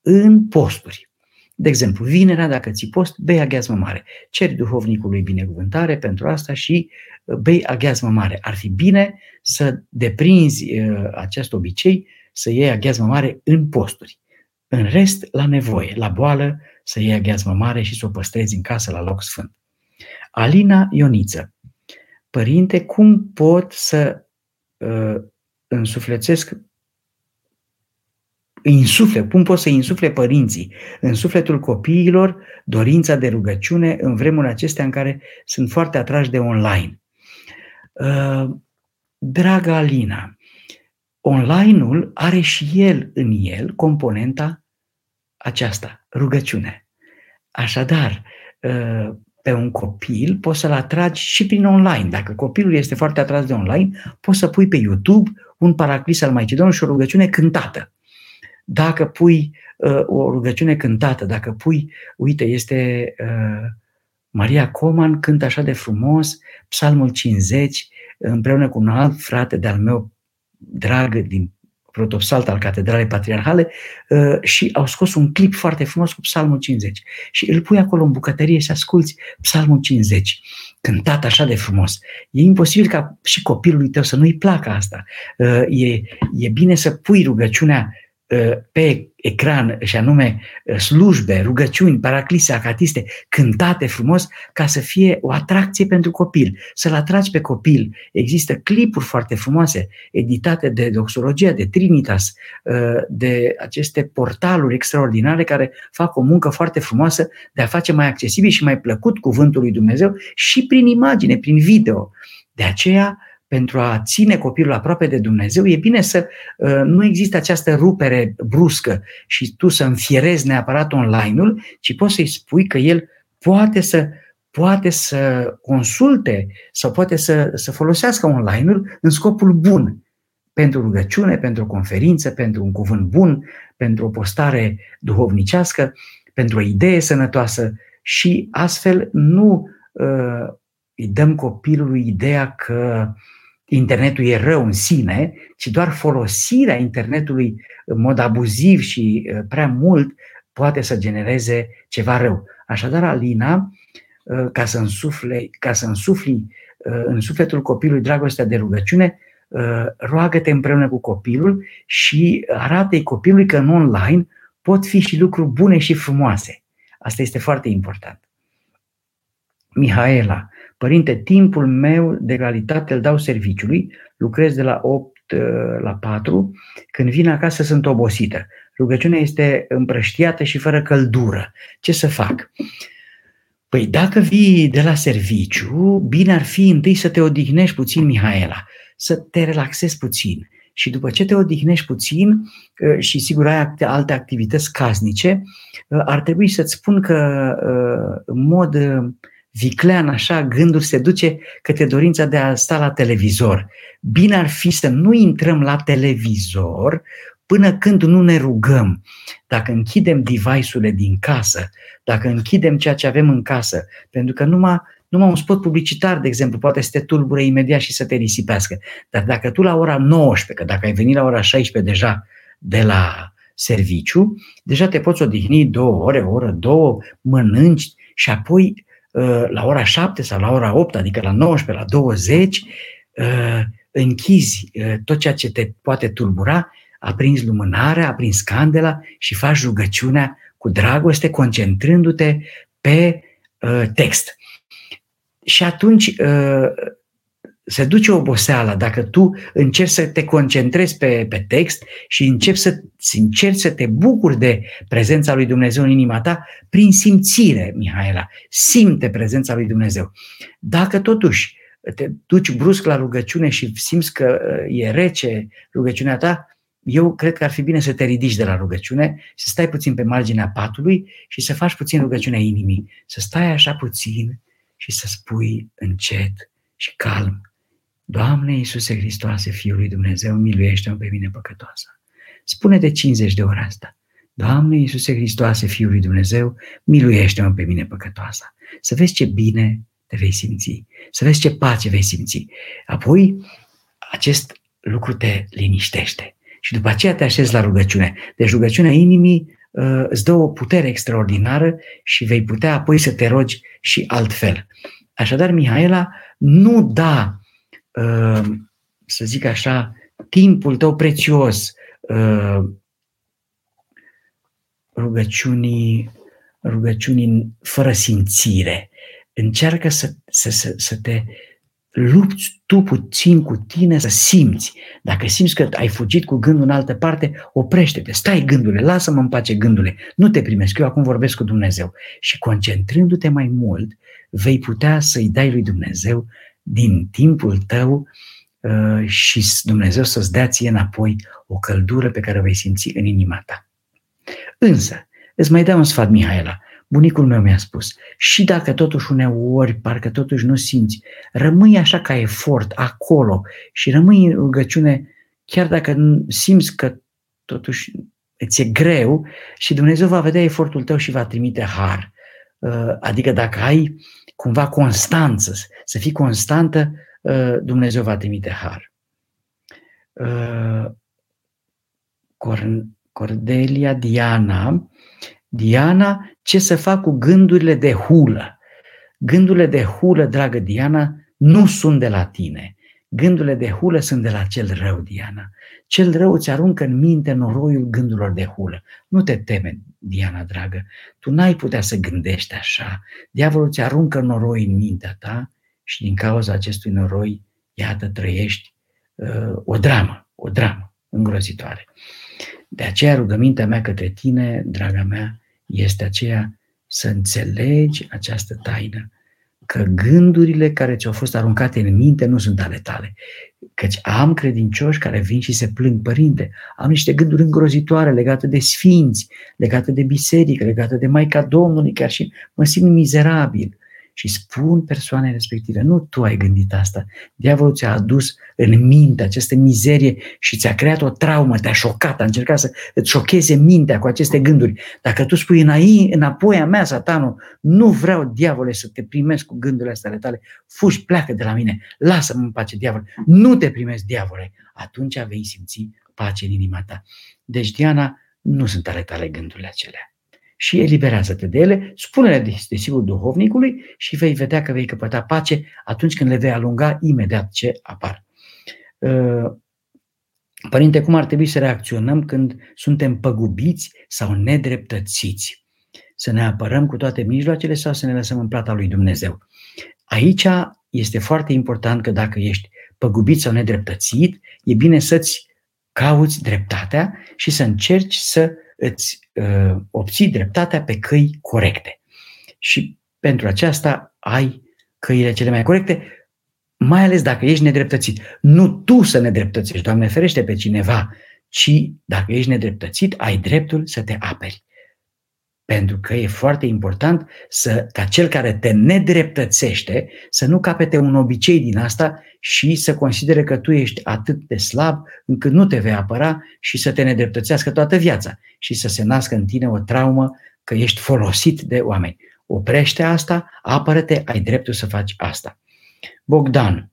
în posturi. De exemplu, vinerea, dacă ți post, bei aghiazmă mare. Ceri duhovnicului binecuvântare pentru asta și uh, bei aghiazmă mare. Ar fi bine să deprinzi acest obicei, să iei aghiazmă mare în posturi. În rest, la nevoie, la boală, să iei aghiazmă mare și să o păstrezi în casă la loc sfânt. Alina Ioniță. Părinte, cum pot să uh, însuflețesc insufle, cum pot să insufle părinții în sufletul copiilor dorința de rugăciune în vremurile acestea în care sunt foarte atrași de online. Uh, dragă Alina, online-ul are și el în el componenta aceasta, rugăciune. Așadar, ă, pe un copil, poți să-l atragi și prin online. Dacă copilul este foarte atras de online, poți să pui pe YouTube un paraclis al Maicii Domnului și o rugăciune cântată. Dacă pui uh, o rugăciune cântată, dacă pui, uite, este uh, Maria Coman cântă așa de frumos, Psalmul 50, împreună cu un alt frate de-al meu drag din protopsalt al Catedralei Patriarhale uh, și au scos un clip foarte frumos cu Psalmul 50. Și îl pui acolo în bucătărie și asculți Psalmul 50, cântat așa de frumos. E imposibil ca și copilului tău să nu-i placă asta. Uh, e, e bine să pui rugăciunea Uh, pe ecran, și anume uh, slujbe, rugăciuni, paraclise, acatiste, cântate frumos, ca să fie o atracție pentru copil, să-l atragi pe copil. Există clipuri foarte frumoase, editate de Doxologia, de Trinitas, uh, de aceste portaluri extraordinare care fac o muncă foarte frumoasă de a face mai accesibil și mai plăcut cuvântul lui Dumnezeu și prin imagine, prin video. De aceea, pentru a ține copilul aproape de Dumnezeu, e bine să uh, nu există această rupere bruscă și tu să înfierezi neapărat online-ul, ci poți să-i spui că el poate să poate să consulte sau poate să, să folosească online-ul în scopul bun, pentru rugăciune, pentru o conferință, pentru un cuvânt bun, pentru o postare duhovnicească, pentru o idee sănătoasă și astfel nu uh, îi dăm copilului ideea că uh, internetul e rău în sine, ci doar folosirea internetului în mod abuziv și uh, prea mult poate să genereze ceva rău. Așadar, Alina, uh, ca să însufle, ca să însufli uh, în sufletul copilului dragostea de rugăciune, roagă-te împreună cu copilul și arată-i copilului că în online pot fi și lucruri bune și frumoase. Asta este foarte important. Mihaela, Părinte, timpul meu de realitate îl dau serviciului, lucrez de la 8 uh, la 4, când vin acasă sunt obosită. Rugăciunea este împrăștiată și fără căldură. Ce să fac? Păi dacă vii de la serviciu, bine ar fi întâi să te odihnești puțin, Mihaela, să te relaxezi puțin. Și după ce te odihnești puțin uh, și sigur ai alte activități casnice, uh, ar trebui să-ți spun că în mod viclean așa, gândul se duce către dorința de a sta la televizor. Bine ar fi să nu intrăm la televizor până când nu ne rugăm. Dacă închidem device-urile din casă, dacă închidem ceea ce avem în casă, pentru că numai, numai un spot publicitar, de exemplu, poate să te tulbure imediat și să te risipească. Dar dacă tu la ora 19, că dacă ai venit la ora 16 deja de la serviciu, deja te poți odihni două ore, o oră, două, mănânci și apoi Uh, la ora 7 sau la ora 8, adică la 19, la 20, uh, închizi uh, tot ceea ce te poate tulbura, aprinzi lumânarea, aprinzi candela și faci rugăciunea cu dragoste, concentrându-te pe text. Și atunci se duce oboseala dacă tu încerci să te concentrezi pe, pe text și începi să, încerci să te bucuri de prezența lui Dumnezeu în inima ta prin simțire, Mihaela. Simte prezența lui Dumnezeu. Dacă totuși te duci brusc la rugăciune și simți că uh, e rece rugăciunea ta, eu cred că ar fi bine să te ridici de la rugăciune, să stai puțin pe marginea patului și să faci puțin rugăciunea inimii. Să stai așa puțin și să spui încet și calm Doamne Iisuse Hristoase, Fiul lui Dumnezeu, miluiește-mă pe mine păcătoasă. Spune de 50 de ori asta. Doamne Iisuse Hristoase, Fiul lui Dumnezeu, miluiește-mă pe mine păcătoasă. Să vezi ce bine te vei simți, să vezi ce pace vei simți. Apoi, acest lucru te liniștește. Și după aceea te așezi la rugăciune. Deci rugăciunea inimii uh, îți dă o putere extraordinară și vei putea apoi să te rogi și altfel. Așadar, Mihaela, nu da Uh, să zic așa, timpul tău prețios, uh, rugăciunii, rugăciunii fără simțire. Încearcă să, să, să, să te lupți tu puțin cu tine să simți. Dacă simți că ai fugit cu gândul în altă parte, oprește-te, stai gândurile, lasă-mă în pace gândurile, nu te primesc, eu acum vorbesc cu Dumnezeu. Și concentrându-te mai mult, vei putea să-i dai lui Dumnezeu din timpul tău uh, și Dumnezeu să-ți dea ție înapoi o căldură pe care o vei simți în inima ta. Însă, îți mai dau un sfat, Mihaela, Bunicul meu mi-a spus, și dacă totuși uneori parcă totuși nu simți, rămâi așa ca efort acolo și rămâi în rugăciune chiar dacă simți că totuși îți e greu și Dumnezeu va vedea efortul tău și va trimite har. Uh, adică dacă ai cumva constanță, să fii constantă, uh, Dumnezeu va trimite har. Uh, Cordelia Diana, Diana, ce să fac cu gândurile de hulă? Gândurile de hulă, dragă Diana, nu sunt de la tine. Gândurile de hulă sunt de la cel rău, Diana. Cel rău îți aruncă în minte noroiul gândurilor de hulă. Nu te teme, Diana dragă, tu n-ai putea să gândești așa. Diavolul îți aruncă noroi în mintea ta și din cauza acestui noroi, iată, trăiești uh, o dramă, o dramă îngrozitoare. De aceea rugămintea mea către tine, draga mea, este aceea să înțelegi această taină, că gândurile care ți-au fost aruncate în minte nu sunt ale tale. Căci am credincioși care vin și se plâng, părinte, am niște gânduri îngrozitoare legate de sfinți, legate de biserică, legate de Maica Domnului, chiar și mă simt mizerabil și spun persoanei respective, nu tu ai gândit asta, diavolul ți-a adus în minte această mizerie și ți-a creat o traumă, te-a șocat, a încercat să îți șocheze mintea cu aceste gânduri. Dacă tu spui înai, înapoi a mea, satanul, nu vreau, diavole, să te primesc cu gândurile astea ale tale, fugi, pleacă de la mine, lasă-mă în pace, diavol, nu te primesc, diavole, atunci vei simți pace în inima ta. Deci, Diana, nu sunt ale tale gândurile acelea și eliberează-te de ele, spune-le desigur duhovnicului și vei vedea că vei căpăta pace atunci când le vei alunga imediat ce apar. Uh, părinte, cum ar trebui să reacționăm când suntem păgubiți sau nedreptățiți? Să ne apărăm cu toate mijloacele sau să ne lăsăm în plata lui Dumnezeu? Aici este foarte important că dacă ești păgubit sau nedreptățit, e bine să-ți cauți dreptatea și să încerci să îți uh, obții dreptatea pe căi corecte. Și pentru aceasta ai căile cele mai corecte, mai ales dacă ești nedreptățit. Nu tu să nedreptățești, Doamne ferește pe cineva, ci dacă ești nedreptățit, ai dreptul să te aperi. Pentru că e foarte important să, ca cel care te nedreptățește să nu capete un obicei din asta și să considere că tu ești atât de slab încât nu te vei apăra și să te nedreptățească toată viața și să se nască în tine o traumă că ești folosit de oameni. Oprește asta, apără-te, ai dreptul să faci asta. Bogdan,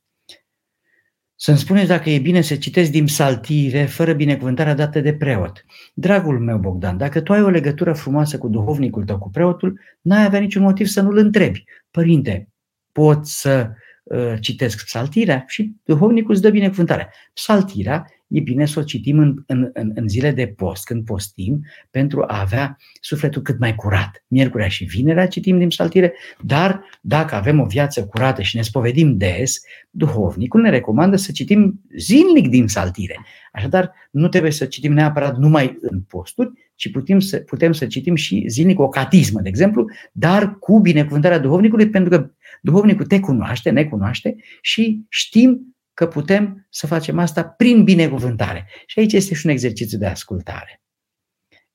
să-mi spuneți dacă e bine să citesc din saltire fără binecuvântarea dată de preot. Dragul meu, Bogdan, dacă tu ai o legătură frumoasă cu duhovnicul tău, cu preotul, n-ai avea niciun motiv să nu-l întrebi. Părinte, pot să uh, citesc psaltirea? Și duhovnicul îți dă binecuvântarea. Psaltirea e bine să o citim în, în, în, în zile de post, când postim, pentru a avea sufletul cât mai curat. Miercurea și vinerea citim din psaltire, dar dacă avem o viață curată și ne spovedim des, duhovnicul ne recomandă să citim zilnic din psaltire. Așadar, nu trebuie să citim neapărat numai în posturi, ci putem să, putem să citim și zilnic o catismă, de exemplu, dar cu binecuvântarea duhovnicului, pentru că duhovnicul te cunoaște, ne cunoaște și știm că putem să facem asta prin binecuvântare. Și aici este și un exercițiu de ascultare.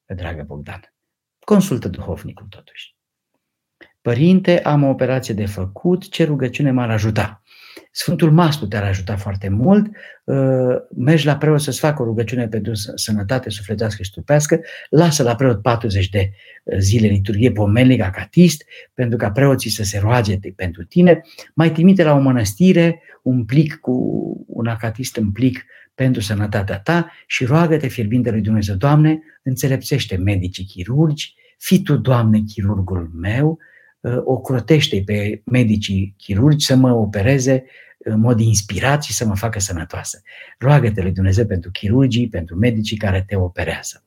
Dragă Bogdan, consultă duhovnicul totuși. Părinte, am o operație de făcut, ce rugăciune m-ar ajuta? Sfântul Mastru te-ar ajuta foarte mult, uh, mergi la preot să-ți facă o rugăciune pentru sănătate sufletească și trupească, lasă la preot 40 de uh, zile liturghie pomelnic, acatist, pentru ca preoții să se roage pentru tine, mai trimite la o mănăstire un plic cu un acatist în plic pentru sănătatea ta și roagă-te fierbinte lui Dumnezeu, Doamne, înțelepțește medicii chirurgi, fii Tu, Doamne, chirurgul meu, uh, o crotește pe medicii chirurgi să mă opereze în mod inspirat și să mă facă sănătoasă. Roagă-te lui Dumnezeu pentru chirurgii, pentru medicii care te operează.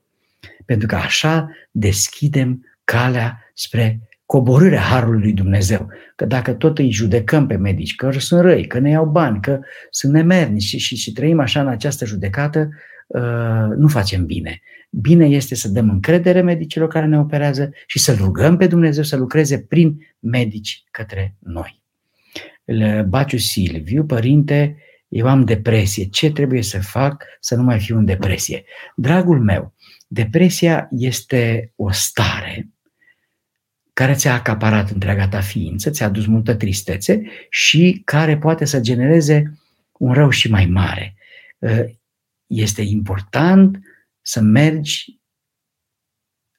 Pentru că așa deschidem calea spre coborârea Harului lui Dumnezeu. Că dacă tot îi judecăm pe medici, că sunt răi, că ne iau bani, că sunt nemernici și, și, și trăim așa în această judecată, uh, nu facem bine. Bine este să dăm încredere medicilor care ne operează și să rugăm pe Dumnezeu să lucreze prin medici către noi. Baciu Silviu, părinte, eu am depresie. Ce trebuie să fac să nu mai fiu în depresie? Dragul meu, depresia este o stare care ți-a acaparat întreaga ta ființă, ți-a adus multă tristețe și care poate să genereze un rău și mai mare. Este important să mergi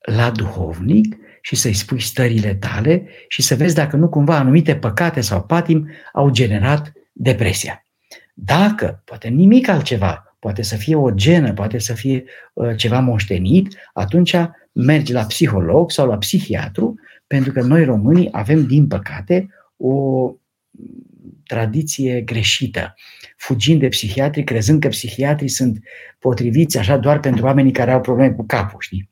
la duhovnic și să-i spui stările tale și să vezi dacă nu cumva anumite păcate sau patim au generat depresia. Dacă, poate nimic altceva, poate să fie o genă, poate să fie uh, ceva moștenit, atunci mergi la psiholog sau la psihiatru, pentru că noi românii avem, din păcate, o tradiție greșită, fugind de psihiatri, crezând că psihiatrii sunt potriviți așa doar pentru oamenii care au probleme cu capul, știi?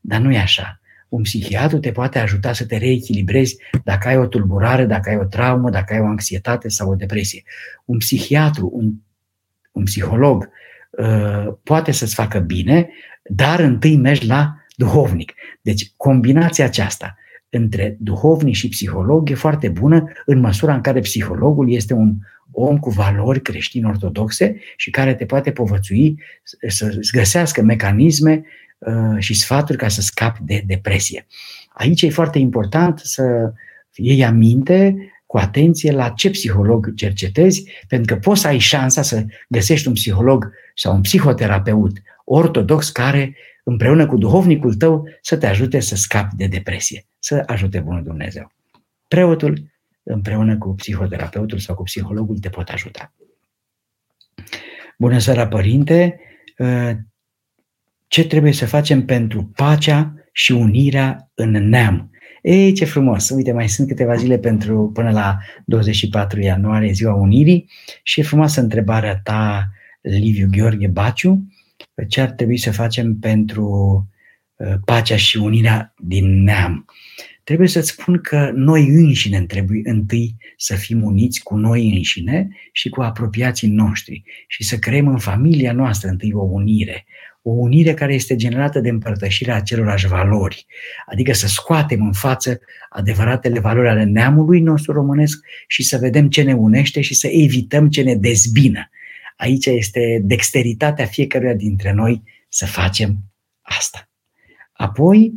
Dar nu e așa. Un psihiatru te poate ajuta să te reechilibrezi dacă ai o tulburare, dacă ai o traumă, dacă ai o anxietate sau o depresie. Un psihiatru, un, un psiholog uh, poate să-ți facă bine, dar întâi mergi la duhovnic. Deci combinația aceasta între duhovnic și psiholog e foarte bună în măsura în care psihologul este un om cu valori creștini ortodoxe și care te poate povățui să găsească mecanisme Uh, și sfaturi ca să scapi de depresie. Aici e foarte important să iei aminte cu atenție la ce psiholog cercetezi, pentru că poți să ai șansa să găsești un psiholog sau un psihoterapeut ortodox care, împreună cu duhovnicul tău, să te ajute să scapi de depresie, să ajute Bunul Dumnezeu. Preotul, împreună cu psihoterapeutul sau cu psihologul, te pot ajuta. Bună seara, părinte! Uh, ce trebuie să facem pentru pacea și unirea în neam. Ei, ce frumos! Uite, mai sunt câteva zile pentru, până la 24 ianuarie, ziua Unirii și e frumoasă întrebarea ta, Liviu Gheorghe Baciu, ce ar trebui să facem pentru uh, pacea și unirea din neam. Trebuie să-ți spun că noi înșine trebuie întâi să fim uniți cu noi înșine și cu apropiații noștri și să creăm în familia noastră întâi o unire, o unire care este generată de împărtășirea acelorași valori, adică să scoatem în față adevăratele valori ale neamului nostru românesc și să vedem ce ne unește și să evităm ce ne dezbină. Aici este dexteritatea fiecăruia dintre noi să facem asta. Apoi,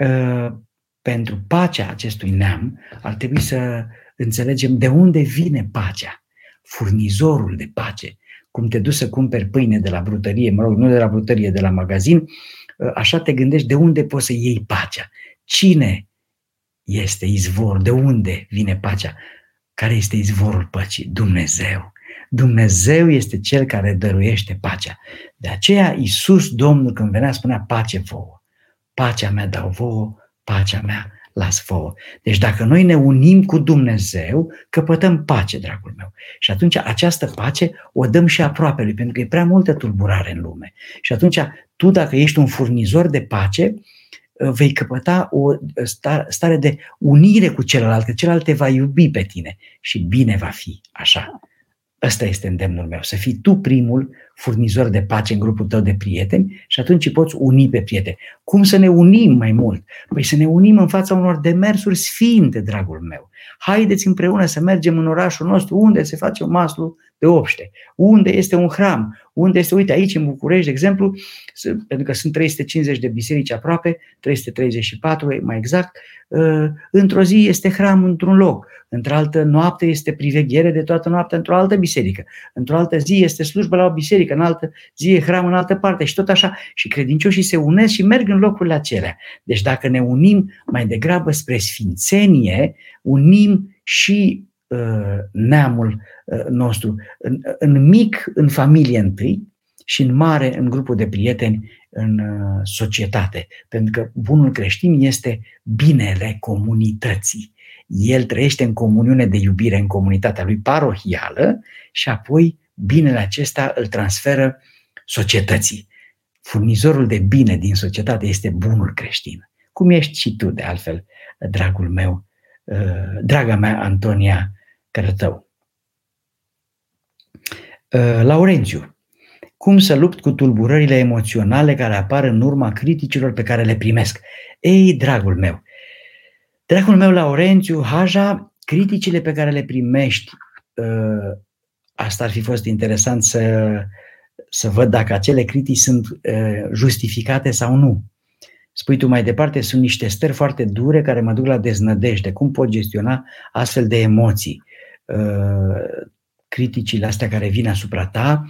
ă, pentru pacea acestui neam, ar trebui să înțelegem de unde vine pacea, furnizorul de pace, cum te duci să cumperi pâine de la brutărie, mă rog, nu de la brutărie, de la magazin, ă, așa te gândești de unde poți să iei pacea. Cine este izvor? De unde vine pacea? Care este izvorul păcii? Dumnezeu. Dumnezeu este Cel care dăruiește pacea. De aceea Iisus, Domnul, când venea, spunea pace vouă. Pacea mea dau vouă, pacea mea las vouă. Deci dacă noi ne unim cu Dumnezeu, căpătăm pace, dragul meu. Și atunci această pace o dăm și aproape lui, pentru că e prea multă tulburare în lume. Și atunci tu, dacă ești un furnizor de pace, vei căpăta o stare de unire cu celălalt, că celălalt te va iubi pe tine și bine va fi așa. Ăsta este îndemnul meu, să fii tu primul furnizor de pace în grupul tău de prieteni și atunci poți uni pe prieteni. Cum să ne unim mai mult? Păi să ne unim în fața unor demersuri sfinte, dragul meu. Haideți împreună să mergem în orașul nostru unde se face un maslu de obște, unde este un hram, unde este, uite, aici în București, de exemplu, pentru că sunt 350 de biserici aproape, 334 mai exact, ă, într-o zi este hram într-un loc, într-altă noapte este priveghere de toată noaptea într-o altă biserică, într-o altă zi este slujbă la o biserică, în altă zi e hram în altă parte și tot așa. Și credincioșii se unesc și merg în locurile acelea. Deci dacă ne unim mai degrabă spre sfințenie, unim și uh, neamul uh, nostru, în, în mic, în familie întâi, și în mare, în grupul de prieteni, în uh, societate. Pentru că bunul creștin este binele comunității. El trăiește în comuniune de iubire în comunitatea lui parohială și apoi binele acesta îl transferă societății. Furnizorul de bine din societate este bunul creștin. Cum ești și tu, de altfel, dragul meu, uh, draga mea Antonia Cărătău. Uh, Laurențiu, cum să lupt cu tulburările emoționale care apar în urma criticilor pe care le primesc? Ei, dragul meu, dragul meu Laurențiu, Haja, criticile pe care le primești uh, asta ar fi fost interesant să, să văd dacă acele critici sunt uh, justificate sau nu. spui tu mai departe, sunt niște stări foarte dure care mă duc la deznădejde. Cum pot gestiona astfel de emoții? Uh, criticile astea care vin asupra ta,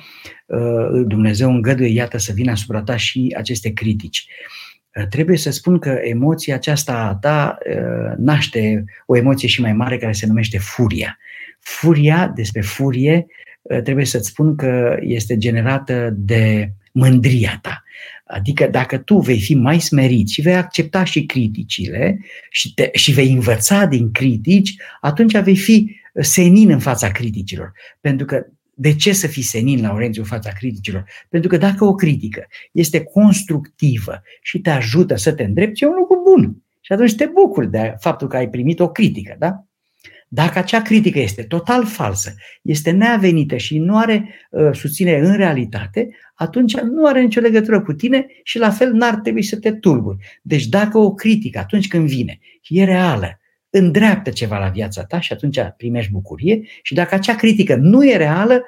uh, Dumnezeu îngăduie, iată, să vină asupra ta și aceste critici. Uh, trebuie să spun că emoția aceasta a ta naște o emoție și mai mare care se numește furia. Furia, despre furie, trebuie să-ți spun că este generată de mândria ta. Adică dacă tu vei fi mai smerit și vei accepta și criticile și, te, și vei învăța din critici, atunci vei fi senin în fața criticilor. Pentru că de ce să fii senin, Laurențiu, în fața criticilor? Pentru că dacă o critică este constructivă și te ajută să te îndrepți, e un lucru bun. Și atunci te bucuri de faptul că ai primit o critică, da? Dacă acea critică este total falsă, este neavenită și nu are uh, susținere în realitate, atunci nu are nicio legătură cu tine și la fel n-ar trebui să te tulburi. Deci dacă o critică atunci când vine e reală, îndreaptă ceva la viața ta și atunci primești bucurie și dacă acea critică nu e reală,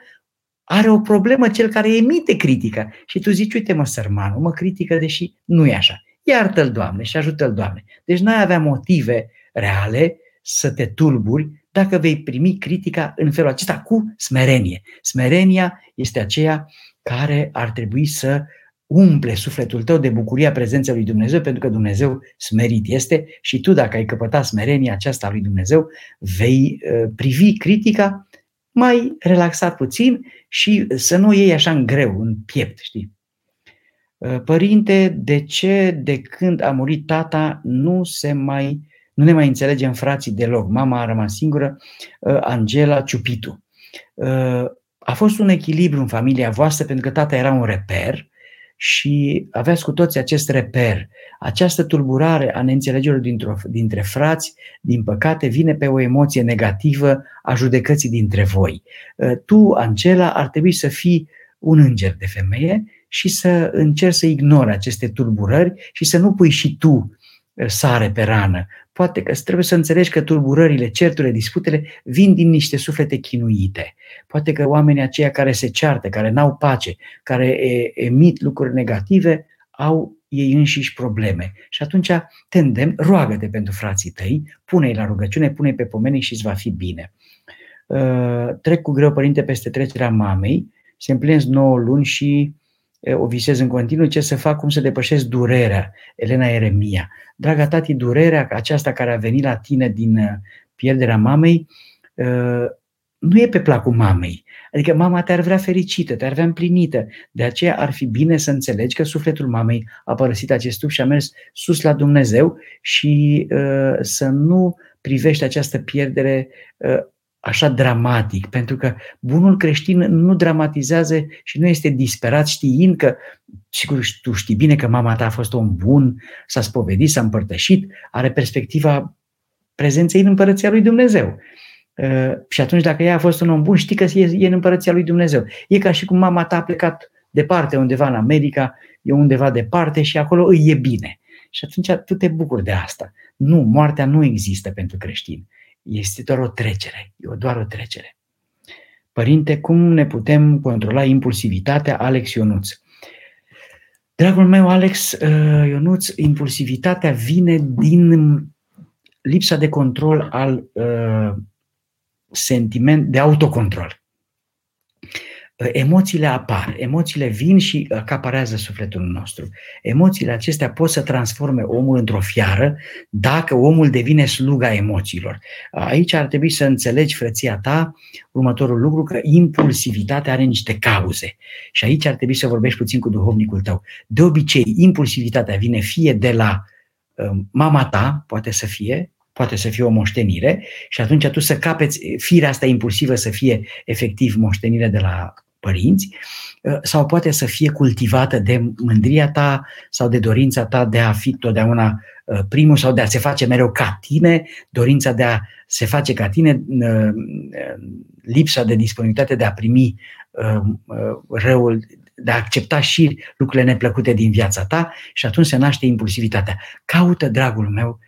are o problemă cel care emite critică și tu zici, uite mă sărmanul, mă critică deși nu e așa. Iartă-l, Doamne, și ajută-l, Doamne. Deci n-ai avea motive reale să te tulburi dacă vei primi critica în felul acesta cu smerenie. Smerenia este aceea care ar trebui să umple sufletul tău de bucuria prezenței lui Dumnezeu, pentru că Dumnezeu smerit este și tu, dacă ai căpătat smerenia aceasta a lui Dumnezeu, vei uh, privi critica mai relaxat puțin și să nu iei așa în greu, în piept, știi? Uh, părinte, de ce de când a murit tata nu se mai nu ne mai înțelegem frații deloc. Mama a rămas singură, uh, Angela Ciupitu. Uh, a fost un echilibru în familia voastră pentru că tata era un reper și aveați cu toți acest reper. Această tulburare a neînțelegerilor dintre frați, din păcate, vine pe o emoție negativă a judecății dintre voi. Uh, tu, Angela, ar trebui să fii un înger de femeie și să încerci să ignori aceste tulburări și să nu pui și tu sare pe rană. Poate că trebuie să înțelegi că tulburările, certurile, disputele vin din niște suflete chinuite. Poate că oamenii aceia care se ceartă, care n-au pace, care emit lucruri negative, au ei înșiși probleme. Și atunci te îndemn, roagă-te pentru frații tăi, pune-i la rugăciune, pune-i pe pomeni și îți va fi bine. Uh, trec cu greu, părinte, peste trecerea mamei, se împlinesc 9 luni și o visez în continuu, ce să fac, cum să depășesc durerea. Elena Eremia. Draga tati, durerea aceasta care a venit la tine din pierderea mamei, nu e pe placul mamei. Adică mama te-ar vrea fericită, te-ar vrea împlinită. De aceea ar fi bine să înțelegi că sufletul mamei a părăsit acest trup și a mers sus la Dumnezeu și uh, să nu privești această pierdere uh, așa dramatic, pentru că bunul creștin nu dramatizează și nu este disperat știind că, sigur tu știi bine că mama ta a fost un bun, s-a spovedit, s-a împărtășit, are perspectiva prezenței în împărăția lui Dumnezeu. Uh, și atunci dacă ea a fost un om bun, știi că e, e în împărăția lui Dumnezeu. E ca și cum mama ta a plecat departe undeva în America, e undeva departe și acolo îi e bine. Și atunci tu te bucuri de asta. Nu, moartea nu există pentru creștini este doar o trecere, e doar o trecere. Părinte, cum ne putem controla impulsivitatea? Alex Ionuț. Dragul meu, Alex uh, Ionuț, impulsivitatea vine din lipsa de control al uh, sentiment, de autocontrol. Uh, emoțiile apar, emoțiile vin și acaparează sufletul nostru. Emoțiile acestea pot să transforme omul într-o fiară dacă omul devine sluga emoțiilor. Aici ar trebui să înțelegi, frăția ta, următorul lucru, că impulsivitatea are niște cauze. Și aici ar trebui să vorbești puțin cu duhovnicul tău. De obicei, impulsivitatea vine fie de la uh, mama ta, poate să fie, poate să fie o moștenire și atunci tu să capeți firea asta impulsivă să fie efectiv moștenire de la părinți, uh, sau poate să fie cultivată de mândria ta sau de dorința ta de a fi totdeauna uh, primul sau de a se face mereu ca tine, dorința de a se face ca tine, uh, lipsa de disponibilitate de a primi răul, de a accepta și lucrurile neplăcute din viața ta și atunci se naște impulsivitatea. Caută, dragul meu,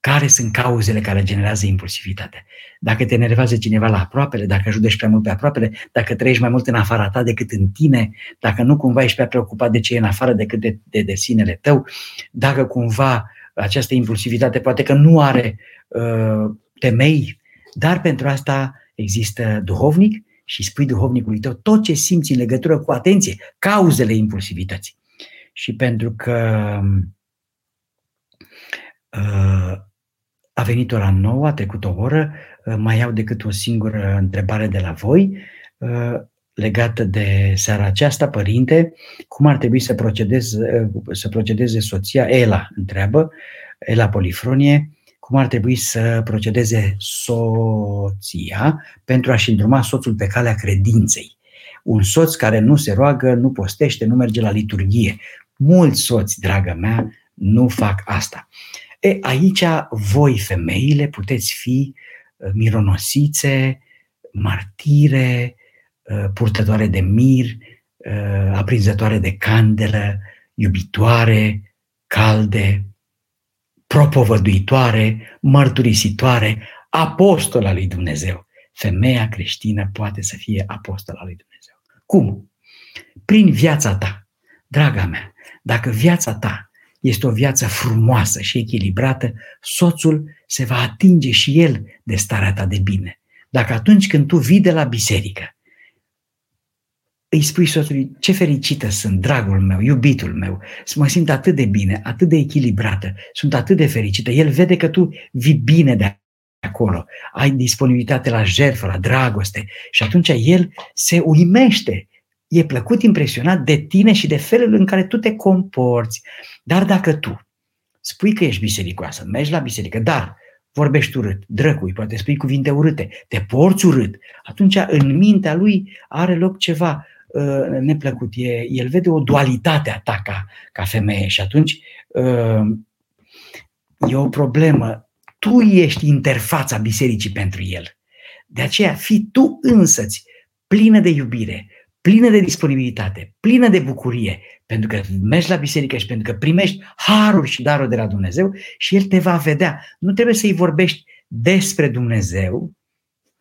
care sunt cauzele care generează impulsivitatea. Dacă te enervează cineva la aproapele, dacă judești prea mult pe aproapele, dacă trăiești mai mult în afara ta decât în tine, dacă nu cumva ești prea preocupat de ce e în afară decât de, de, de sinele tău, dacă cumva această impulsivitate poate că nu are uh, temei, dar pentru asta există duhovnic și spui duhovnicului tău tot ce simți în legătură cu atenție, cauzele impulsivității. Și pentru că uh, a venit ora nouă, a trecut o oră, uh, mai iau decât o singură întrebare de la voi uh, legată de seara aceasta, părinte, cum ar trebui să procedeze, uh, să procedeze soția, Ela întreabă, Ela Polifronie, cum ar trebui să procedeze soția pentru a-și îndruma soțul pe calea credinței. Un soț care nu se roagă, nu postește, nu merge la liturghie. Mulți soți, dragă mea, nu fac asta. E, aici voi, femeile, puteți fi uh, mironosițe, martire, uh, purtătoare de mir, uh, aprinzătoare de candelă, iubitoare, calde, propovăduitoare, mărturisitoare, apostola lui Dumnezeu. Femeia creștină poate să fie apostola lui Dumnezeu. Cum? Prin viața ta. Draga mea, dacă viața ta este o viață frumoasă și echilibrată, soțul se va atinge și el de starea ta de bine. Dacă atunci când tu vii de la biserică, îi spui soțului, ce fericită sunt, dragul meu, iubitul meu, mă simt atât de bine, atât de echilibrată, sunt atât de fericită. El vede că tu vii bine de acolo, ai disponibilitate la jertfă, la dragoste și atunci el se uimește e plăcut impresionat de tine și de felul în care tu te comporți. Dar dacă tu spui că ești bisericoasă, mergi la biserică, dar vorbești urât, drăcui, poate spui cuvinte urâte, te porți urât, atunci în mintea lui are loc ceva uh, neplăcut. E, el vede o dualitate a ta ca, ca femeie și atunci uh, e o problemă. Tu ești interfața bisericii pentru el. De aceea, fii tu însăți plină de iubire, plină de disponibilitate, plină de bucurie, pentru că mergi la biserică și pentru că primești harul și darul de la Dumnezeu și El te va vedea. Nu trebuie să-i vorbești despre Dumnezeu,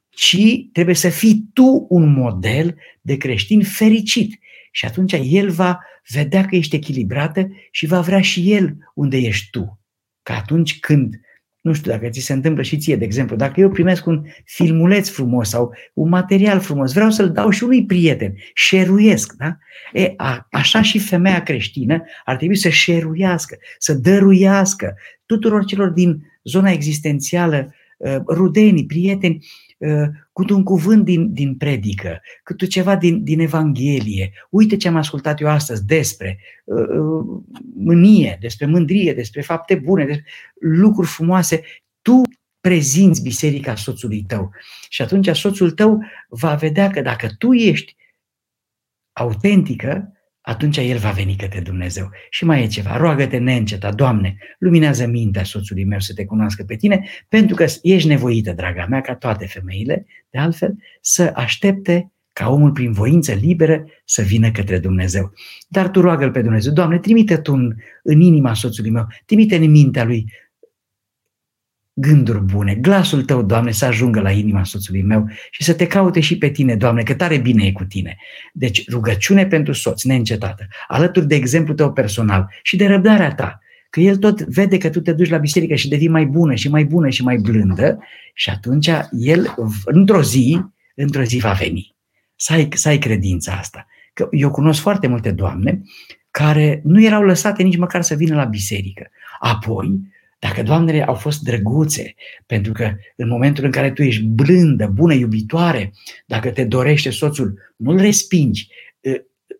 ci trebuie să fii tu un model de creștin fericit. Și atunci El va vedea că ești echilibrată și va vrea și El unde ești tu. Că atunci când nu știu dacă ți se întâmplă și ție, de exemplu, dacă eu primesc un filmuleț frumos sau un material frumos, vreau să-l dau și unui prieten, șeruiesc, da? E, a, așa și femeia creștină ar trebui să șeruiască, să dăruiască tuturor celor din zona existențială, uh, rudenii, prieteni, Uh, cât un cuvânt din, din predică, cât ceva din, din Evanghelie. Uite ce am ascultat eu astăzi despre uh, uh, mânie, despre mândrie, despre fapte bune, despre lucruri frumoase. Tu prezinți biserica soțului tău. Și atunci soțul tău va vedea că dacă tu ești autentică, atunci el va veni către Dumnezeu. Și mai e ceva, roagă-te neîncetat, Doamne, luminează mintea soțului meu să te cunoască pe tine, pentru că ești nevoită, draga mea, ca toate femeile, de altfel, să aștepte ca omul prin voință liberă să vină către Dumnezeu. Dar tu roagă-L pe Dumnezeu, Doamne, trimite Tu în, în inima soțului meu, trimite în mintea lui gânduri bune, glasul tău, Doamne, să ajungă la inima soțului meu și să te caute și pe tine, Doamne, că tare bine e cu tine. Deci rugăciune pentru soț, neîncetată, alături de exemplu tău personal și de răbdarea ta, că el tot vede că tu te duci la biserică și devii mai bună și mai bună și mai blândă și atunci el, într-o zi, într-o zi va veni. Să ai, să ai credința asta. Că eu cunosc foarte multe doamne care nu erau lăsate nici măcar să vină la biserică. Apoi, dacă doamnele au fost drăguțe, pentru că în momentul în care tu ești blândă, bună, iubitoare, dacă te dorește soțul, nu-l respingi,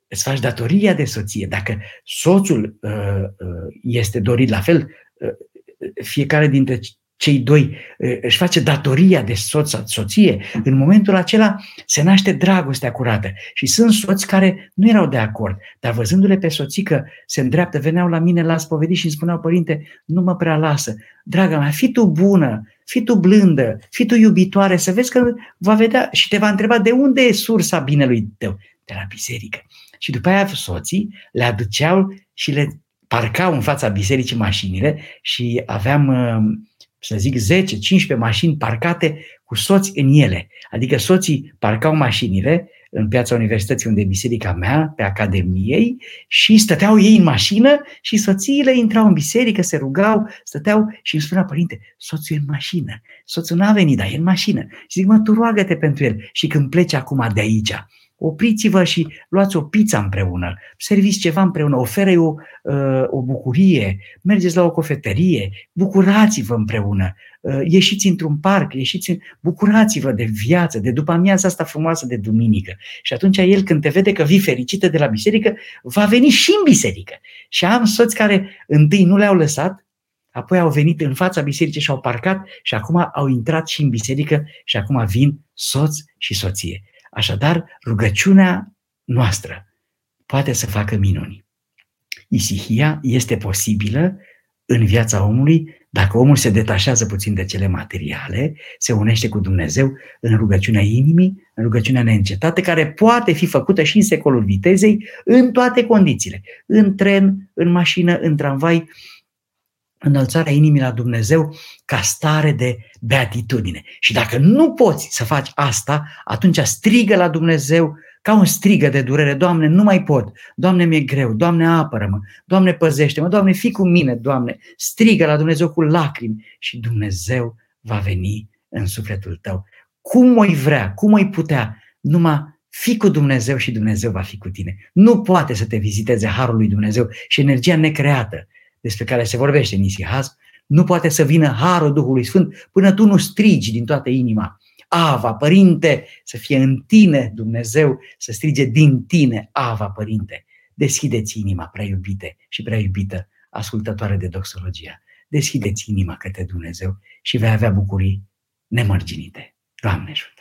îți faci datoria de soție. Dacă soțul este dorit la fel, fiecare dintre cei doi își face datoria de soț sau soție, în momentul acela se naște dragostea curată. Și sunt soți care nu erau de acord, dar văzându-le pe soții că se îndreaptă, veneau la mine la spovedit și îmi spuneau, părinte, nu mă prea lasă. Draga mea, fi tu bună, fi tu blândă, fi tu iubitoare, să vezi că va vedea și te va întreba de unde e sursa binelui tău, de la biserică. Și după aia soții le aduceau și le parcau în fața bisericii mașinile și aveam uh, să zic 10-15 mașini parcate cu soți în ele. Adică soții parcau mașinile în piața universității unde e biserica mea, pe Academiei, și stăteau ei în mașină și soțiile intrau în biserică, se rugau, stăteau și îmi spunea, părinte, soțul e în mașină. Soțul n-a venit, dar e în mașină. Și zic, mă, tu roagă-te pentru el și când pleci acum de aici, opriți-vă și luați o pizza împreună, serviți ceva împreună, oferă o, uh, o bucurie, mergeți la o cofetărie, bucurați-vă împreună, uh, ieșiți într-un parc, ieșiți, în... bucurați-vă de viață, de după amiaza asta frumoasă de duminică. Și atunci el când te vede că vii fericită de la biserică, va veni și în biserică. Și am soți care întâi nu le-au lăsat, apoi au venit în fața bisericii și au parcat și acum au intrat și în biserică și acum vin soț și soție. Așadar, rugăciunea noastră poate să facă minuni. Isihia este posibilă în viața omului dacă omul se detașează puțin de cele materiale, se unește cu Dumnezeu în rugăciunea inimii, în rugăciunea neîncetată, care poate fi făcută și în secolul vitezei, în toate condițiile. În tren, în mașină, în tramvai, înălțarea inimii la Dumnezeu ca stare de beatitudine. Și dacă nu poți să faci asta, atunci strigă la Dumnezeu ca un strigă de durere. Doamne, nu mai pot. Doamne, mi-e greu. Doamne, apără-mă. Doamne, păzește-mă. Doamne, fii cu mine, Doamne. Strigă la Dumnezeu cu lacrimi și Dumnezeu va veni în sufletul tău. Cum o vrea, cum o putea, numai fi cu Dumnezeu și Dumnezeu va fi cu tine. Nu poate să te viziteze Harul lui Dumnezeu și energia necreată despre care se vorbește în Isihaz, nu poate să vină harul Duhului Sfânt până tu nu strigi din toată inima. Ava, Părinte, să fie în tine Dumnezeu, să strige din tine, Ava, Părinte. Deschideți inima, prea iubite și prea iubită, ascultătoare de doxologia. Deschideți inima către Dumnezeu și vei avea bucurii nemărginite. Doamne ajută!